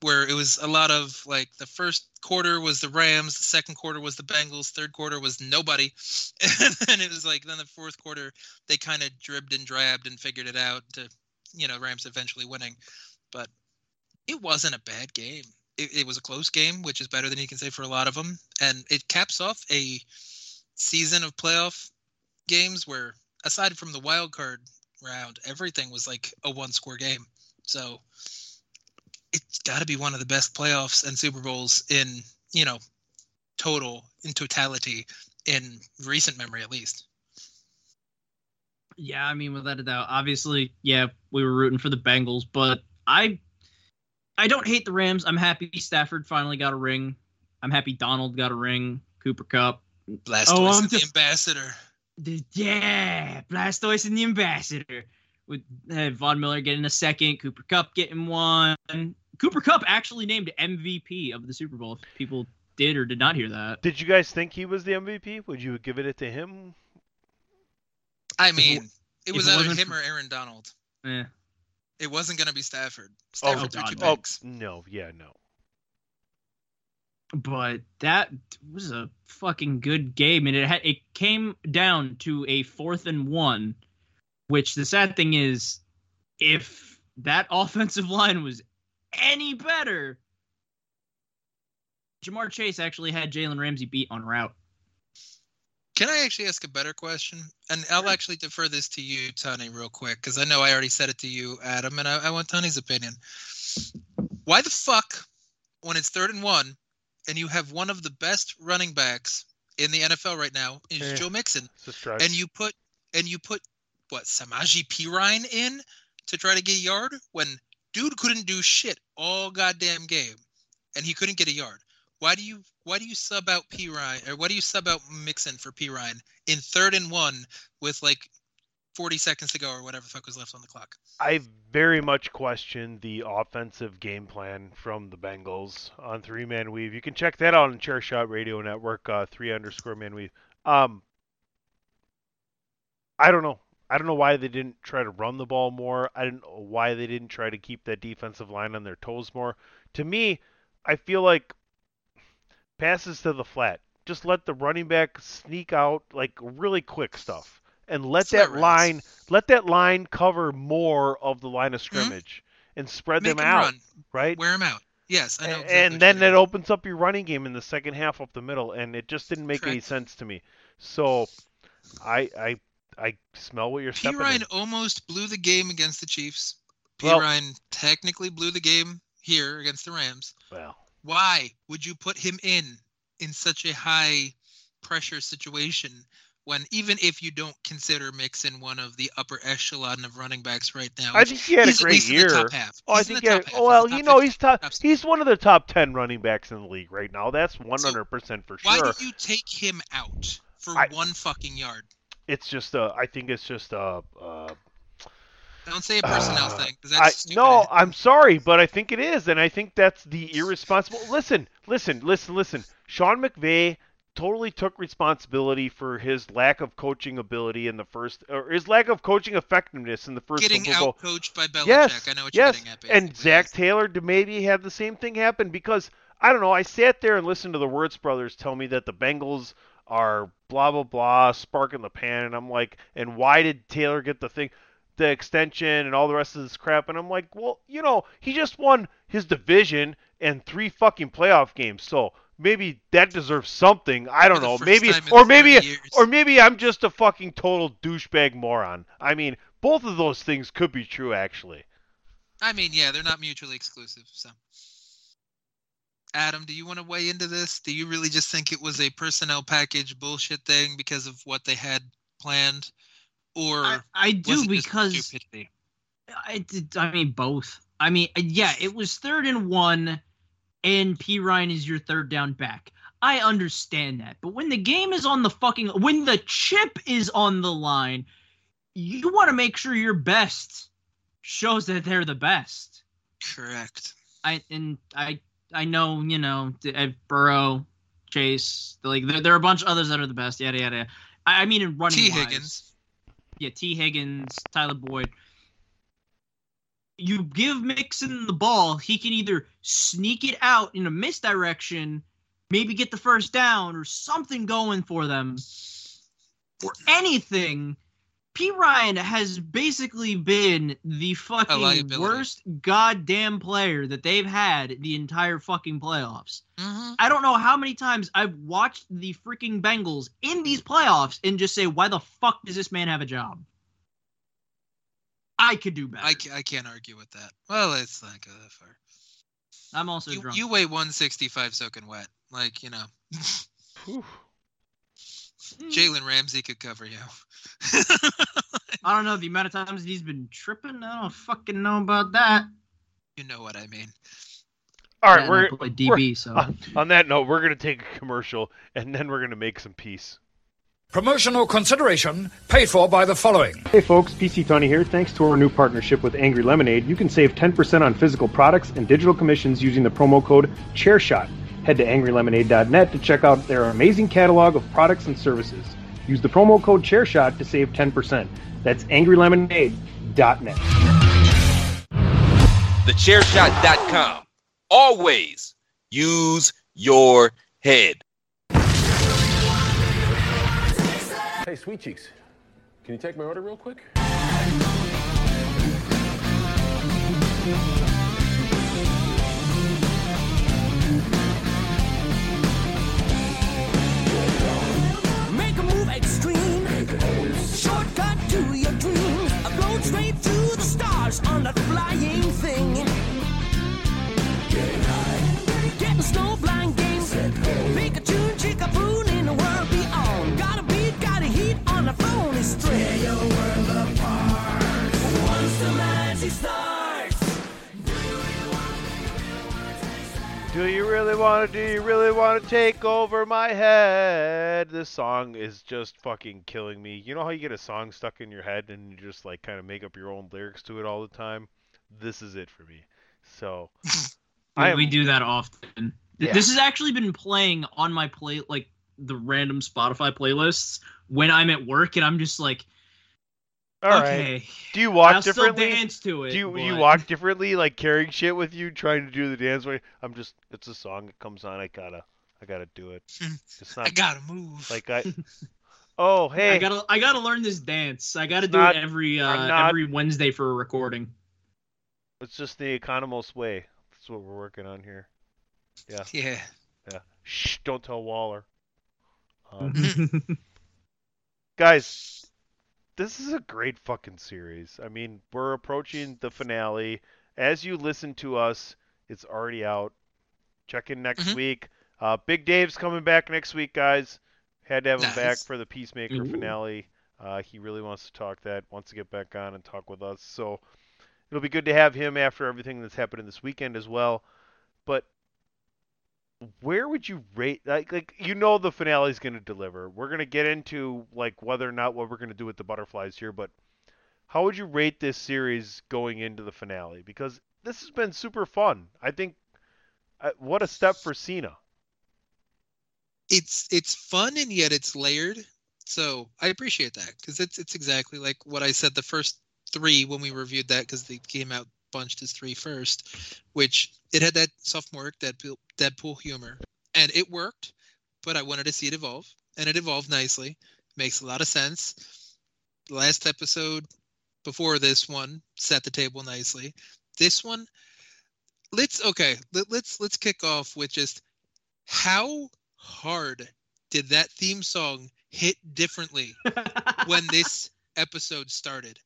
where it was a lot of like the first quarter was the Rams, the second quarter was the Bengals, third quarter was nobody, and then it was like then the fourth quarter they kind of dribbed and drabbed and figured it out to you know Rams eventually winning, but it wasn't a bad game. It, it was a close game, which is better than you can say for a lot of them, and it caps off a season of playoff games where aside from the wild card round, everything was like a one score game. So it's got to be one of the best playoffs and Super Bowls in, you know, total, in totality, in recent memory at least. Yeah, I mean, without a doubt. Obviously, yeah, we were rooting for the Bengals, but I, I don't hate the Rams. I'm happy Stafford finally got a ring. I'm happy Donald got a ring. Cooper Kupp. Blastoise Oh, I'm and the just- ambassador. The- yeah, Blastoise and the ambassador with uh, Von Miller getting a second, Cooper Kupp getting one. Cooper Kupp actually named MVP of the Super Bowl. If people did or did not hear that. Did you guys think he was the MVP? Would you have given it to him? I mean, wa- it was either him for- or Aaron Donald. Eh. It wasn't going to be Stafford. Oh, Stafford threw two God, no, yeah, no. but that was a fucking good game and it had it came down to a fourth and one which the sad thing is if that offensive line was any better ja'marr chase actually had jalen ramsey beat on route Can I actually ask a better question? And I'll actually defer this to you, Tony, real quick, because I know I already said it to you, Adam, and I, I want Tony's opinion. Why the fuck, when it's third and one, and you have one of the best running backs in the NFL right now, is Eh, Joe Mixon, and you put and you put what Samaje Perine in to try to get a yard when dude couldn't do shit all goddamn game, and he couldn't get a yard. Why do you why do you sub out Perine or why do you sub out Mixon for Perine in third and one with like 40 seconds to go or whatever the fuck was left on the clock? I very much question the offensive game plan from the Bengals on three man weave. You can check that out on Chairshot Radio Network, uh, three underscore man weave. Um, I don't know. I don't know why they didn't try to run the ball more. I don't know why they didn't try to keep that defensive line on their toes more. To me, I feel like passes to the flat. Just let the running back sneak out like really quick stuff, and let that line let that line cover more of the line of mm-hmm. scrimmage and spread Make them out, run. right? Wear them out. Yes, I know. Exactly and then doing. opens up your running game in the second half up the middle, and it just didn't make any sense to me. So, I I I smell what you're P stepping Ryan in. almost blew the game against the Chiefs. P Well- Ryan technically blew the game here against the Rams. Well, Why would you put him in in such a high pressure situation when even if you don't consider Mixon one of the upper echelon of running backs right now? I think he had a great least in the year. Oh, I think the yeah. half. Well, you know, 15. he's top. Absolutely. He's one of the top ten running backs in the league right now. That's one hundred percent for sure. Why do you take him out for I- one fucking yard? It's just uh, I think it's just uh, uh Don't say a personnel Uh, thing I, no, I'm sorry, but I think it is, and I think that's the irresponsible. Listen, listen, listen, listen. Sean McVay totally took responsibility for his lack of coaching ability in the first, or his lack of coaching effectiveness in the first getting out coached by Belichick. Yes, I know what yes. you're getting at. and Zac yes. Taylor to maybe have the same thing happen because I don't know. I sat there and listened to the Wirtz brothers tell me that the Bengals are blah blah blah, spark in the pan, and I'm like, and why did Taylor get the thing, the extension, and all the rest of this crap? And I'm like, well, you know, he just won his division and three fucking playoff games, so. Maybe that deserves something. I don't know. Maybe, or maybe, years. or maybe I'm just a fucking total douchebag moron. I mean, both of those things could be true, actually. I mean, yeah, they're not mutually exclusive. So, Adam, do you want to weigh into this? Do you really just think it was a personnel package bullshit thing because of what they had planned, or I, I do because? I did. I mean, both. I mean, yeah, it was third and one, and Perine is your third down back. I understand that, but when the game is on the fucking, when the chip is on the line, you want to make sure your best shows that they're the best. Correct. I and I I know, you know, uh, Burrow, Chase, like there, there are a bunch of others that are the best. Yada yada. I, I mean, in running. Tee Higgins. Yeah, Tee Higgins, Tyler Boyd. You give Mixon the ball, he can either sneak it out in a misdirection, maybe get the first down or something going for them, or anything. Perine has basically been the fucking worst goddamn player that they've had the entire fucking playoffs. Mhm. I don't know how many times I've watched the freaking Bengals in these playoffs and just say, why the fuck does this man have a job? I could do better. I, I can't argue with that. Well, let's not go that far. I'm also You, drunk. you weigh 165 soaking wet. Like, you know, Whew. Hmm. Jalen Ramsey could cover you. I don't know the amount of times he's been tripping. I don't fucking know about that. you know what I mean. All right, Yeah, we're, I play we're- DB, so on, on that note, we're gonna take a commercial and then we're gonna make some peace. Promotional consideration paid for by the following. Hey folks, PC Tony here. Thanks to our new partnership with Angry Lemonade, you can save 10% on physical products and digital commissions using the promo code ChairShot. Head to angrylemonade.net to check out their amazing catalog of products and services. Use the promo code ChairShot to save 10%. That's angrylemonade.net. TheChairShot.com. Always use your head. Hey, Sweet Cheeks, can you take my order real quick? On that flying thing. Getting high. Getting snow blind game. Pick a tune, chick a in the world beyond. Got a beat, got a heat on the phony string. Tear Do you really want to? Do you really want to take over my head? This song is just fucking killing me. You know how you get a song stuck in your head and you just like kind of make up your own lyrics to it all the time? This is it for me. So we, I am, we do that often. Yeah. This has actually been playing on my play, like the random Spotify playlists when I'm at work, and I'm just like, all right. okay, Do you walk I'll still differently? dance to it. Do you, you walk differently, like carrying shit with you, trying to do the dance way? I'm just, it's a song that comes on. I gotta, I gotta do it. It's not I gotta move. like I. Oh hey, I gotta, I gotta learn this dance. I gotta It's do not- it every, uh, not- every Wednesday for a recording. it's just the economos way. That's what we're working on here. Yeah, Yeah. yeah. Shh, don't tell Waller. Um, guys, this is a great fucking series. I mean, we're approaching the finale. As you listen to us, it's already out. Check in next Mhm. week. Uh, Big Dave's coming back next week, guys. Had to have him back for the Peacemaker Ooh. finale. Uh, he really wants to talk that, wants to get back on and talk with us. So it'll be good to have him after everything that's happening this weekend as well. But where would you rate like like you know the finale is going to deliver. We're going to get into like whether or not what we're going to do with the butterflies here, but how would you rate this series going into the finale? Because this has been super fun. I think uh, what a step for Cena. it's it's fun and yet it's layered. So I appreciate that because it's it's exactly like what I said the first three when we reviewed that because they came out bunched as three first, which it had that sophomore Deadpool Deadpool humor and it worked, but I wanted to see it evolve and it evolved nicely. Makes a lot of sense. Last episode before this one set the table nicely. This one, let's okay. Let, let's let's kick off with just how hard did that theme song hit differently when this episode started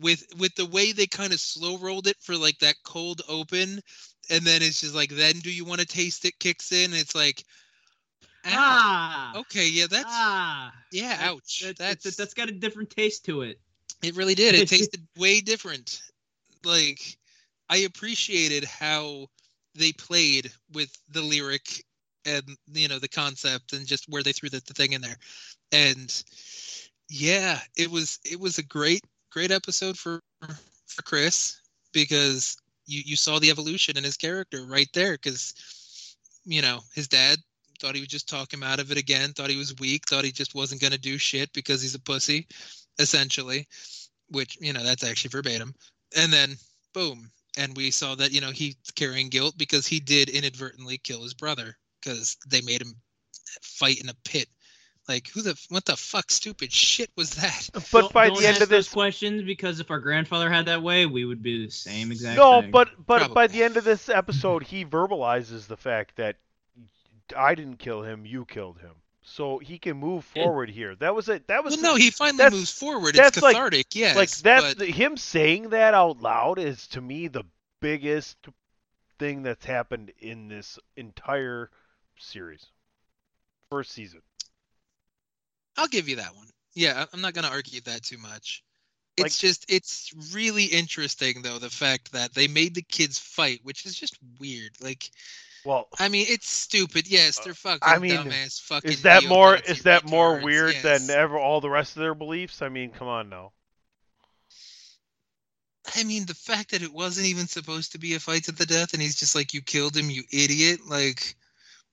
with with the way they kind of slow rolled it for like that cold open and then it's just like then do you want to taste it kicks in it's like ah, okay yeah that's ah, yeah That- ouch that- that's that, that's got a different taste to it. it really did. It tasted way different. Like I appreciated how they played with the lyric and you know the concept and just where they threw the, the thing in there. And yeah, it was it was a great great episode for for Chris because you you saw the evolution in his character right there because you know his dad thought he would just talk him out of it again thought he was weak thought he just wasn't going to do shit because he's a pussy essentially which you know that's actually verbatim. And then boom and we saw that you know he's carrying guilt because he did inadvertently kill his brother because they made him fight in a pit like who the what the fuck stupid shit was that But Don't- by don't the end ask of those this, questions because if our grandfather had that way, we would be the same exact no, thing. but but by the end of this episode, he verbalizes the fact that I didn't kill him, you killed him. So he can move forward here. That was it. That was well the- no he finally moves forward it's that's like- cathartic yes like that's but him saying that out loud is to me the biggest thing that's happened in this entire series, first season. I'll give you that one. Yeah, I'm not going to argue that too much. It's Like- just it's really interesting though the fact that they made the kids fight, which is just weird. Like, well, I mean, it's stupid. Yes, they're uh, fucking I mean, dumbass fucking. is that more is that more weird yes. than ever all the rest of their beliefs? I mean, come on now. I mean, the fact that it wasn't even supposed to be a fight to the death, and he's just like, "You killed him, you idiot!" Like,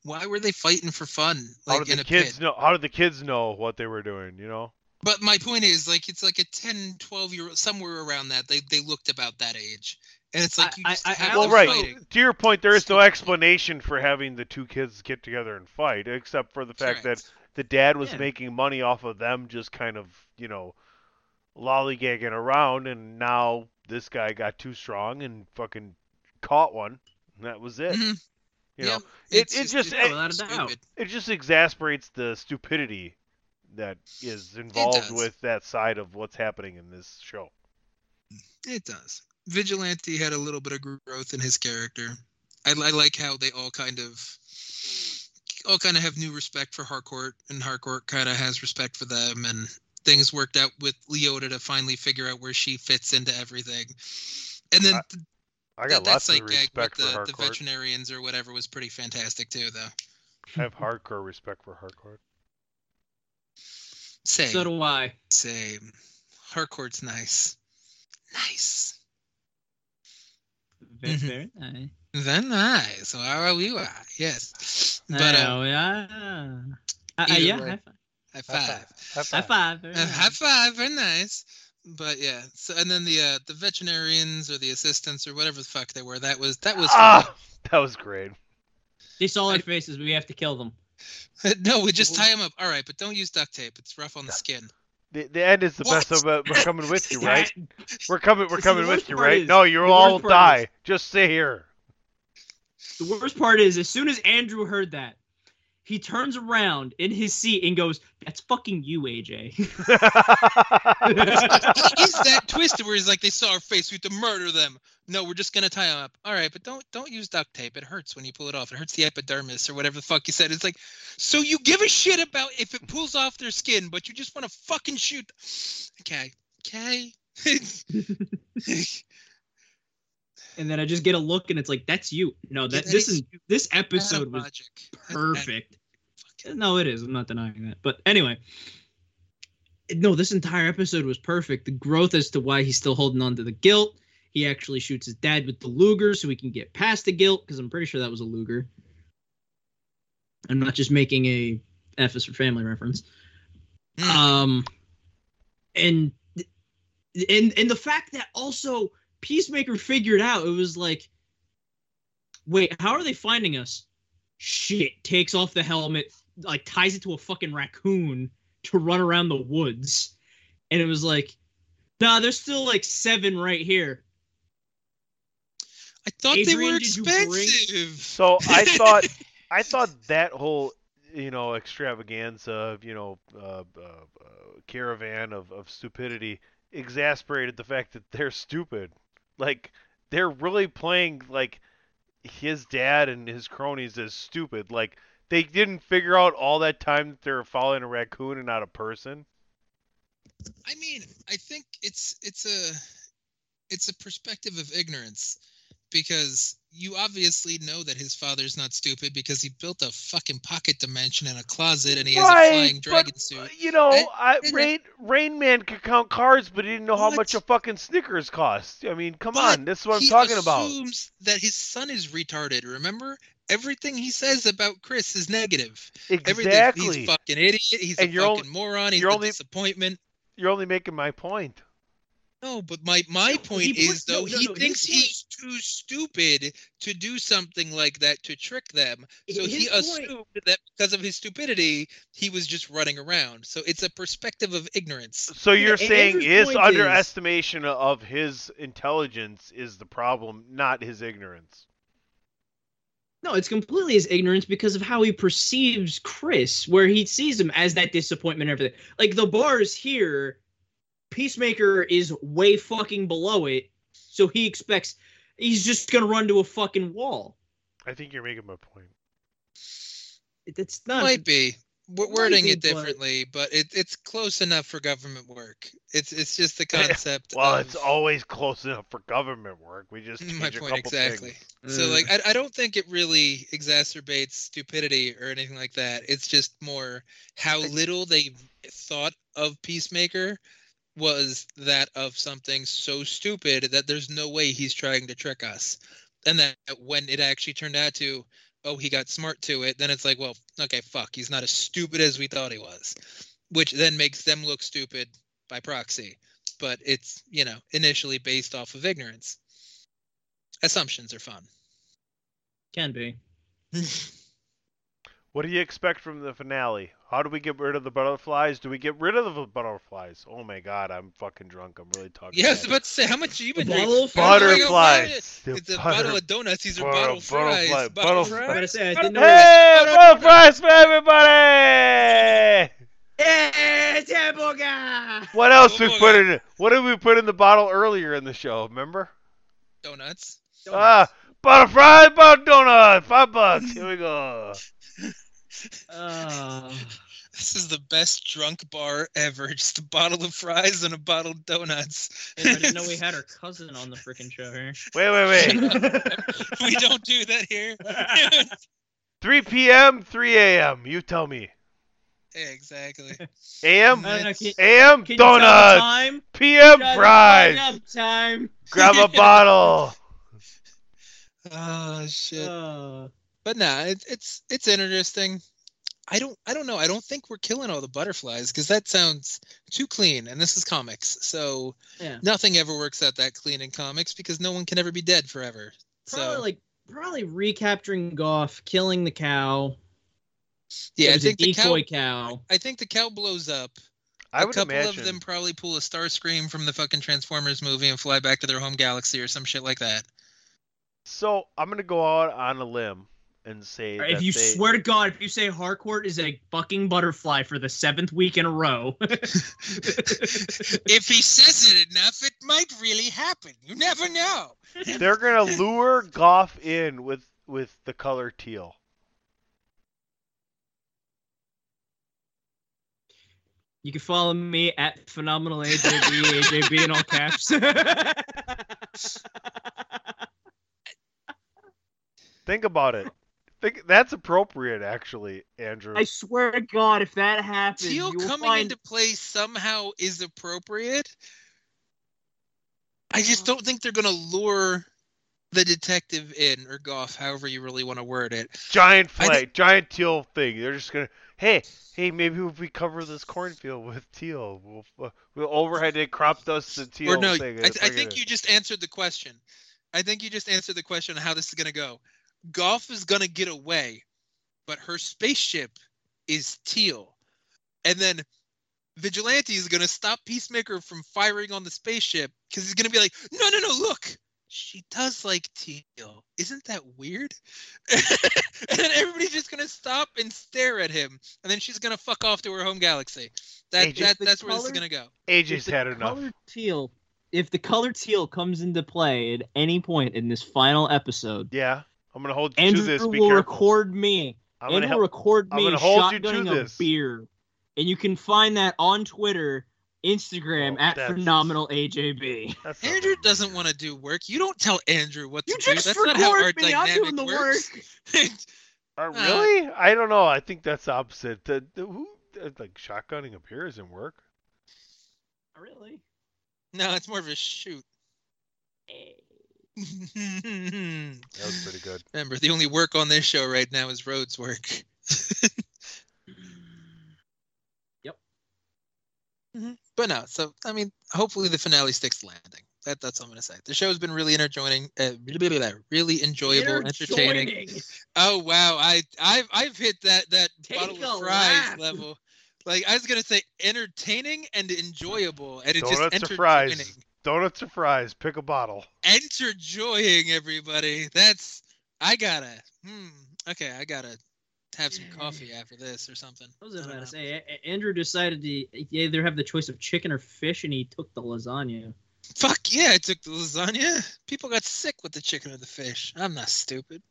why were they fighting for fun? Like, How Like did in the a kids pit. know? How did the kids know what they were doing? You know. But my point is, like, it's like a 10, 12 year old, somewhere around that. They they looked about that age, and it's like you just have well, right. fighting. To your point, there is no explanation for having the two kids get together and fight, except for the fact that the dad was Yeah. making money off of them just kind of, you know, lollygagging around, and now this guy got too strong and fucking caught one, and that was it. Mhm. You Yeah, know, it it's it just- it, without a doubt. stupid. it just exasperates the stupidity that is involved with that side of what's happening in this show. It does. Vigilante had a little bit of growth in his character. I, I like how they all kind of all kind of have new respect for Harcourt, and Harcourt kind of has respect for them, and things worked out with Leota to finally figure out where she fits into everything. And then I- I that, got that lots of sight gag with respect for the, the veterinarians or whatever was pretty fantastic too, though. I have hardcore respect for Harcourt. Same. So do I. Same. Harcourt's nice. Nice. Very, Mhm. very nice. Very nice. Wow, we are. Yes. But I uh, yeah. Uh, uh, either yeah, way. high five. high five. High five. very Uh, nice. high five, very nice. But yeah, so and then the uh, the veterinarians or the assistants or whatever the fuck they were, that was that was Ah, that was great. They saw our faces. We have to kill them. no, we just tie them up. All right, but don't use duct tape. It's rough on the skin. The, the end is the best of it. We're coming with you, right? We're coming. We're coming with you, right? is- No, you the all will worst part die. is- Just stay here. The worst part is, as soon as Andrew heard that, he turns around in his seat and goes, "That's fucking you, AJ." He's that twisted where he's like, they saw our face, we have to murder them. No, we're just gonna tie them up. All right, but don't don't use duct tape. It hurts when you pull it off. It hurts the epidermis or whatever the fuck you said. It's like, so you give a shit about if it pulls off their skin, but you just want to fucking shoot. Okay, okay. and then I just get a look, and it's like, "That's you." No, that this is is this episode was perfect. No, it is. I'm not denying that. But anyway, no, this entire episode was perfect. The growth as to why he's still holding on to the guilt. He actually shoots his dad with the Luger so he can get past the guilt because I'm pretty sure that was a Luger. I'm not just making a F is for family reference. Um, and and and the fact that also Peacemaker figured out it was like, wait, how are they finding us? Shit, takes off the helmet, like ties it to a fucking raccoon to run around the woods, and it was like, nah, there's still like seven right here. I thought Adrian, they were did you bring- expensive. So I thought, I thought that whole, you know, extravaganza of, you know, uh, uh, uh, caravan of, of stupidity exasperated the fact that they're stupid. Like they're really playing like his dad and his cronies as stupid. Like they didn't figure out all that time that they were following a raccoon and not a person. I mean, I think it's it's a it's a perspective of ignorance because you obviously know that his father's not stupid because he built a fucking pocket dimension in a closet and he has Right, a flying dragon but, suit. Uh, you know, And- I, and- Rain Rain Man could count cards, but he didn't know how much a fucking Snickers cost. I mean, come on, this is what I'm talking about. He assumes that his son is retarded. Remember, everything he says about Chris is negative. Everything, Exactly. he's a fucking idiot. He's And a fucking only- moron. He's a only- disappointment. You're only making my point. No, but my my point he is puts- though no, he no, his thinks point- he's too stupid to do something like that to trick them. So he His point- assumed that because of his stupidity, he was just running around. So it's a perspective of ignorance. So you're and saying Andrew's his point is- underestimation of his intelligence is the problem, not his ignorance. No, it's completely his ignorance because of how he perceives Chris, where he sees him as that disappointment and everything. Like the bars here, Peacemaker is way fucking below it, so he expects he's just gonna run to a fucking wall. I think you're making my point. It's not Might be. We're wording it differently, but it, it's close enough for government work. It's it's just the concept. Well, of, it's always close enough for government work. We just my change a point exactly. things. So uh. like I, I don't think it really exacerbates stupidity or anything like that. It's just more how little they thought of Peacemaker was that of something so stupid that there's no way he's trying to trick us. And that when it actually turned out to, oh, he got smart to it, then it's like, well, okay, fuck, he's not as stupid as we thought he was. Which then makes them look stupid by proxy. But it's, you know, initially based off of ignorance. Assumptions are fun. can be. What do you expect from the finale? How do we get rid of the butterflies? Do we get rid of the butterflies? Oh my god, I'm fucking drunk. I'm really talking. Yeah, I was about to say, how much have you been drinking? Butterflies. The It's a butter- bottle of donuts. These are butter- bottle fries. butterfly- Bottle butterfly- I was fries. say I didn't. Hey, butterflies for everybody! Hey, Temple guy! What else we Oh, put in? What did we put in the bottle earlier in the show? Remember? Donuts. Ah, butterfly, butter donut, five bucks. Here we go. Uh, This is the best drunk bar ever. Just a bottle of fries and a bottle of donuts. and I didn't know we had our cousin on the freaking show here. Wait, wait, wait. we don't do that here. 3 p.m., 3 a.m. You tell me. yeah, exactly. A.m. I don't know, can- A.m. Can you tell the donuts. time? P.m. Fries. Up time. Grab a bottle. Oh shit. Uh, But nah, it, it's it's interesting. I don't I don't know. I don't think we're killing all the butterflies because that sounds too clean. And this is comics, so yeah. nothing ever works out that clean in comics because no one can ever be dead forever. Probably So like probably recapturing Goff, killing the cow. yeah, I was a think the cow. decoy cow. I think the cow blows up. I a would couple imagine. of them probably pull a Starscream from the fucking Transformers movie and fly back to their home galaxy or some shit like that. So I'm gonna go out on a limb and say If that you they- swear to God, if you say Harcourt is a fucking butterfly for the seventh week in a row, if he says it enough, it might really happen. You never know. they're gonna lure Goff in with with the color teal. you can follow me at phenomenal AJB, AJB in all caps. Think about it. Think that's appropriate, actually, Andrew. I swear to God, if that happens, Teal you will coming find into play somehow is appropriate. I just don't think they're gonna lure the detective in or Goff, however you really want to word it. Giant I flag, giant teal thing. They're just gonna, hey, hey, maybe if we cover this cornfield with teal, we'll, uh, we'll overhead they cropped us the teal or no, thing. I, and I bring it think you just answered the question. I think you just answered the question on how this is gonna go. Goff is gonna get away, but her spaceship is teal, and then Vigilante is gonna stop Peacemaker from firing on the spaceship because he's gonna be like, no, no, no, look, she does like teal. Isn't that weird? and then everybody's just gonna stop and stare at him, and then she's gonna fuck off to her home galaxy. That, AJ, that the that's where this is gonna go. AJ's had enough. color teal. If the color teal comes into play at any point in this final episode, Yeah, I'm gonna hold you Andrew to this. Be will careful. record me. I'm Andrew gonna will help. record I'm me gonna hold you to shotgunning a this. beer, and you can find that on Twitter Instagram at that's- phenomenal AJB. Andrew doesn't want to do work. You don't tell Andrew what to You do. just That's not how our record me. I'm doing the works. Uh, really? I don't know. I think that's opposite. The, the, who, uh, like shotgunning up here isn't work. Really? No, it's more of a shoot. That was pretty good. Remember, the only work on this show right now is Rhodes work. Yep. Mhm. But no, so I mean, hopefully the finale sticks the landing. That, that's all I'm gonna say. The show's been really entertaining, uh, really enjoyable, entertaining. Entertaining. Oh wow, I I've I've hit that that Take bottle of fries lap. level. Like I was gonna say, entertaining and enjoyable, and it Donuts just entertaining. Fries? Donuts or fries? Pick a bottle. Enterjoying everybody. That's I gotta. Hmm. Okay, I gotta have some coffee after this or something. I was just about to say, A- A- Andrew decided to either have the choice of chicken or fish, and he took the lasagna. Fuck yeah, I took the lasagna. People got sick with the chicken or the fish. I'm not stupid.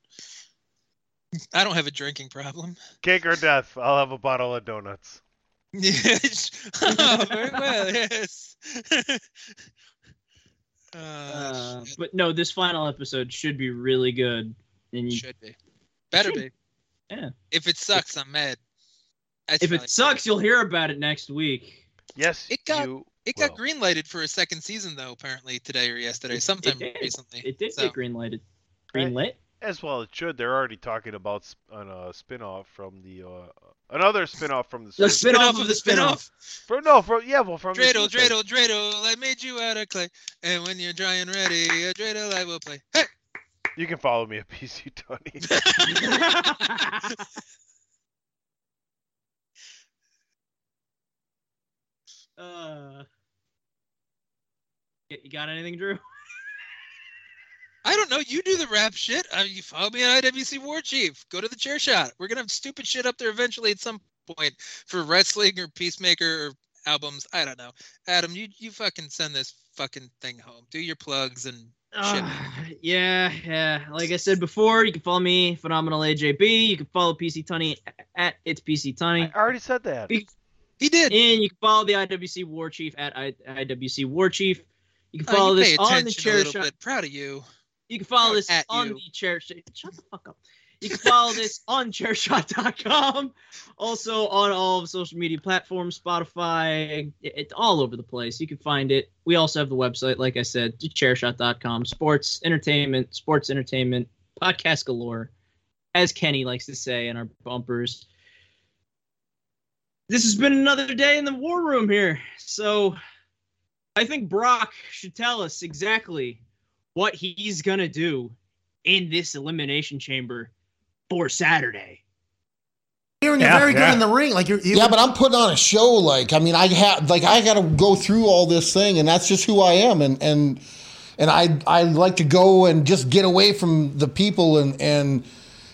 I don't have a drinking problem. Cake or death? I'll have a bottle of donuts. Yes. oh, very well, yes. uh, Uh, but no, this final episode should be really good. And you, should be. Better Should. be. Yeah. If it sucks, I'm mad. That's if it sucks, you'll hear about it next week. Yes, It got you. it got green lighted for a second season though, apparently today or yesterday, sometime did. recently. It did So- get green lighted. Green lit? As well, it should. They're already talking about s- on a spin-off from the uh, another spin-off from the. The Switch. spin-off of the spin-off. From no, from yeah, well, from the Dreidel, Switch. dreidel, dreidel, I made you out of clay. And when you're dry and ready, a dreidel I will play. Hey! You can follow me at PC Tony. Uh, you got anything, Drew? I don't know. You do the rap shit. Uh, you follow me on IWC War Chief. Go to the chair shot. We're gonna have stupid shit up there eventually at some point for wrestling or Peacemaker or albums. I don't know. Adam, you you fucking send this fucking thing home. Do your plugs and shit. Uh, yeah, yeah. Like I said before, you can follow me, Phenomenal AJB. You can follow PC Tunney at It's PC Tunney. I already said that. He did. And you can follow the IWC War Chief at I, IWC War Chief. You can Oh, follow you this on the chair little shot. bit. Proud of you. You can follow this at on you. the chair. Shut the fuck up. You can follow this on chairshot.com. Also on all of social media platforms, Spotify, it, it's all over the place. You can find it. We also have the website, like I said, chairshot.com. Sports, entertainment, sports entertainment, podcast galore, as Kenny likes to say in our bumpers. This has been another day in the war room here. So I think Brock should tell us exactly what he's going to do in this elimination chamber for Saturday. Aaron, you're Yeah, very yeah. good in the ring. Like you're, you yeah, but I'm putting on a show. Like, I mean, I have like I got to go through all this thing, and that's just who I am. And and and I I like to go and just get away from the people. And and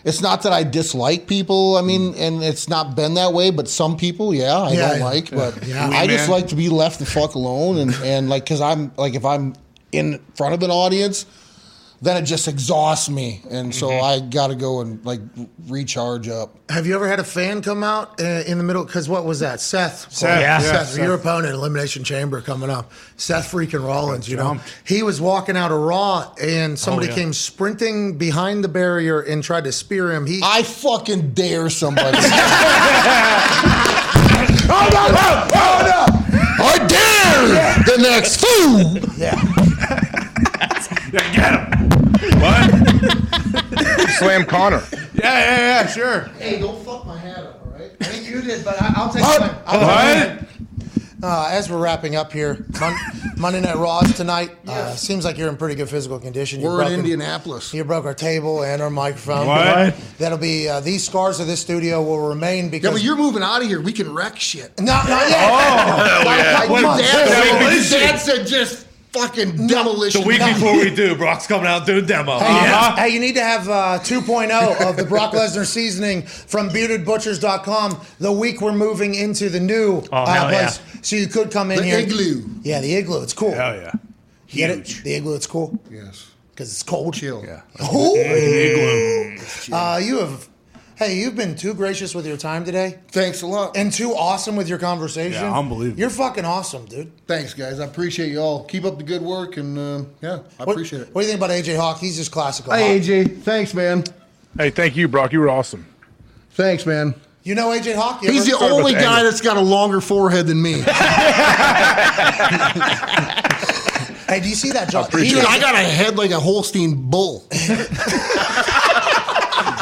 it's not that I dislike people. I mean, hmm. and it's not been that way. But some people, yeah, I Yeah, don't yeah, like. But Yeah. I just like to be left the fuck alone. And and like, cause I'm like, if I'm in front of an audience. Then it just exhausts me, and so I got to go and like recharge up. Have you ever had a fan come out uh, in the middle? Because what was that? Seth. Seth, yeah. Seth, Yeah, your Seth. opponent, Elimination Chamber coming up. Seth freaking Rollins, you know. He was walking out of Raw and somebody Oh, yeah. came sprinting behind the barrier and tried to spear him. He I fucking dare somebody. oh, no, no, oh, no. I dare the next fool. Yeah. Slam Connor. Yeah, yeah, yeah, sure. Hey, don't fuck my hat up, all right? I think you did, but I, I'll take mine. I'll take. Uh, as we're wrapping up here, Mon- Monday Night Raws tonight. Uh, seems like you're in pretty good physical condition. You We're in broke- Indianapolis. You broke our table and our microphone. What? That'll be uh, these scars of this studio will remain because Yeah, but you're moving out of here. We can wreck shit. No, not yet. Oh, Like- yeah. like My months. dad, said, Demolition. my dad said just fucking demolition. The week before we do, Brock's coming out doing demo. Hey, Uh-huh. hey, you need to have uh, 2.0 of the Brock Lesnar seasoning from beardedbutchers.com the week we're moving into the new Oh, uh, hell place. So you could come in The here. The igloo. Yeah, the igloo. It's cool. Hell yeah. Get it? The igloo, it's cool. Yes. Because it's cold. Chill. Yeah. Oh. Like igloo. Uh, you have Hey, you've been too gracious with your time today. Thanks a lot. And too awesome with your conversation. Yeah, unbelievable. You're fucking awesome, dude. Thanks, guys. I appreciate you all. Keep up the good work, and uh, yeah, I What- appreciate it. What do you think about AJ Hawk? He's just classical. Hey, AJ. Thanks, man. Hey, thank you, Brock. You were awesome. Thanks, man. You know AJ Hawk? You He's the ever- only guy that's got a longer forehead than me. Hey, do you see that, John? Dude, I got a head like a Holstein bull.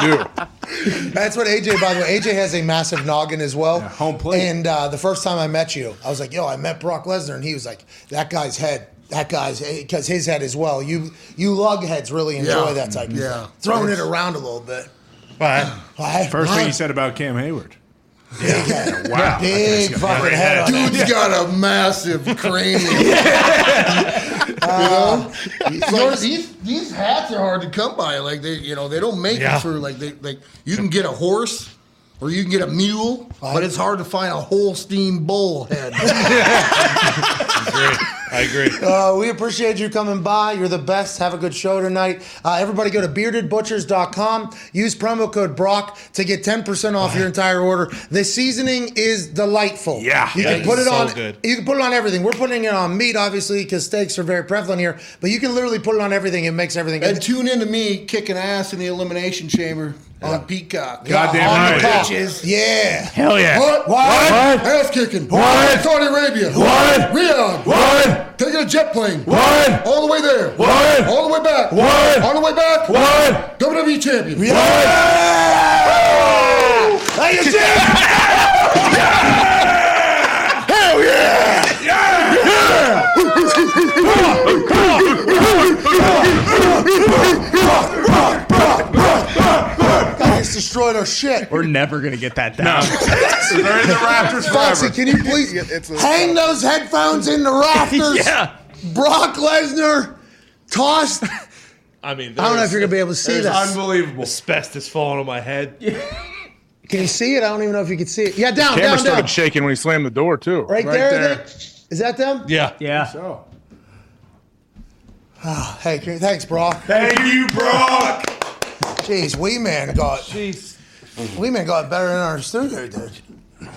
That's what AJ. By the way, AJ has a massive noggin as well. home plate. And uh, the first time I met you, I was like, "Yo, I met Brock Lesnar," and he was like, "That guy's head." That guy's because his head as well. You you lug heads really enjoy Yeah. that type of Yeah. throwing it around a little bit. Why? First thing you said about Cam Heyward. Big head. Wow. Big fucking head. on Dude's that. got a massive cranium. you know, It's like these these hats are hard to come by. Like they, you know, they don't make Yeah. it for like they like you can get a horse or you can get a mule, but it's hard to find a Holstein bull head. I agree. Uh, we appreciate you coming by. You're the best. Have a good show tonight. Uh, everybody go to beardedbutchers.com. Use promo code Brock to get 10% off your entire order. The seasoning is delightful. Yeah, You can put it so on good. you can put it on everything. We're putting it on meat obviously cuz steaks are very prevalent here, but you can literally put it on everything. It makes everything good. and tune into me kicking ass in the elimination chamber on Peacock. Goddamn on right. the pitches. Yeah. Hell yeah. What? What? Ass kicking. What? Saudi Arabia. What? Riyadh. What? Taking a jet plane. What? All the way there. What? All the way back. What? On the way back. What? WWE champion. Hey, you see? Hell yeah! Guys destroyed our shit. We're never gonna get that down. They're in the rafters Foxy, forever. can you please hang those headphones in the rafters? Yeah. Brock Lesnar tossed. I mean, I don't know if you're gonna be able to see this. Unbelievable. Asbestos falling on my head. Can you see it? I don't even know if you can see it. Yeah, down, Camera down, started down. shaking when he slammed the door too. Right, there. Is that them? Yeah. Yeah. So. Oh, hey, thanks, Brock. Thank you, Brock. Jeez, Wee Man got. Jeez. Wee Man got better than our studio did.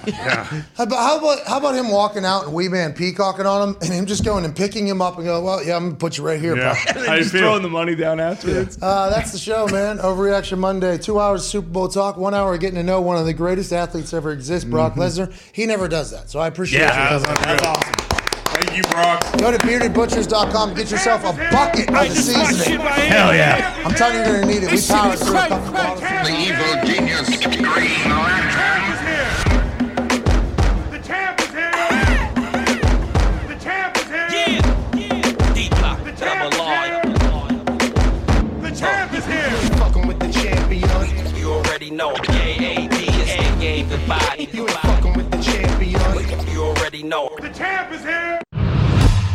Yeah. How about, how about how about him walking out and Wee Man peacocking on him and him just going and picking him up and go, well, yeah, I'm gonna put you right here, Yeah. pal. How you Just feel? throwing the money down afterwards. Uh, that's the show, man. Overreaction Monday. Two hours of Super Bowl talk. One hour of getting to know one of the greatest athletes ever exist, Brock Lesnar. He never does that, so I appreciate Yeah, you. that's coming. unreal. awesome. Thank you, Brock. Go to beardedbutchers.com. Get yourself a bucket of the seasoning. Hell yeah. I'm telling you, you're gonna need it. We powered through a couple bottles. The evil genius The champ is here! The champ is here! The champ is here! The champ is here! Fucking with the champion. You already know. AAD is the game. You ain't fucking with the champion. You already know. The champ is here!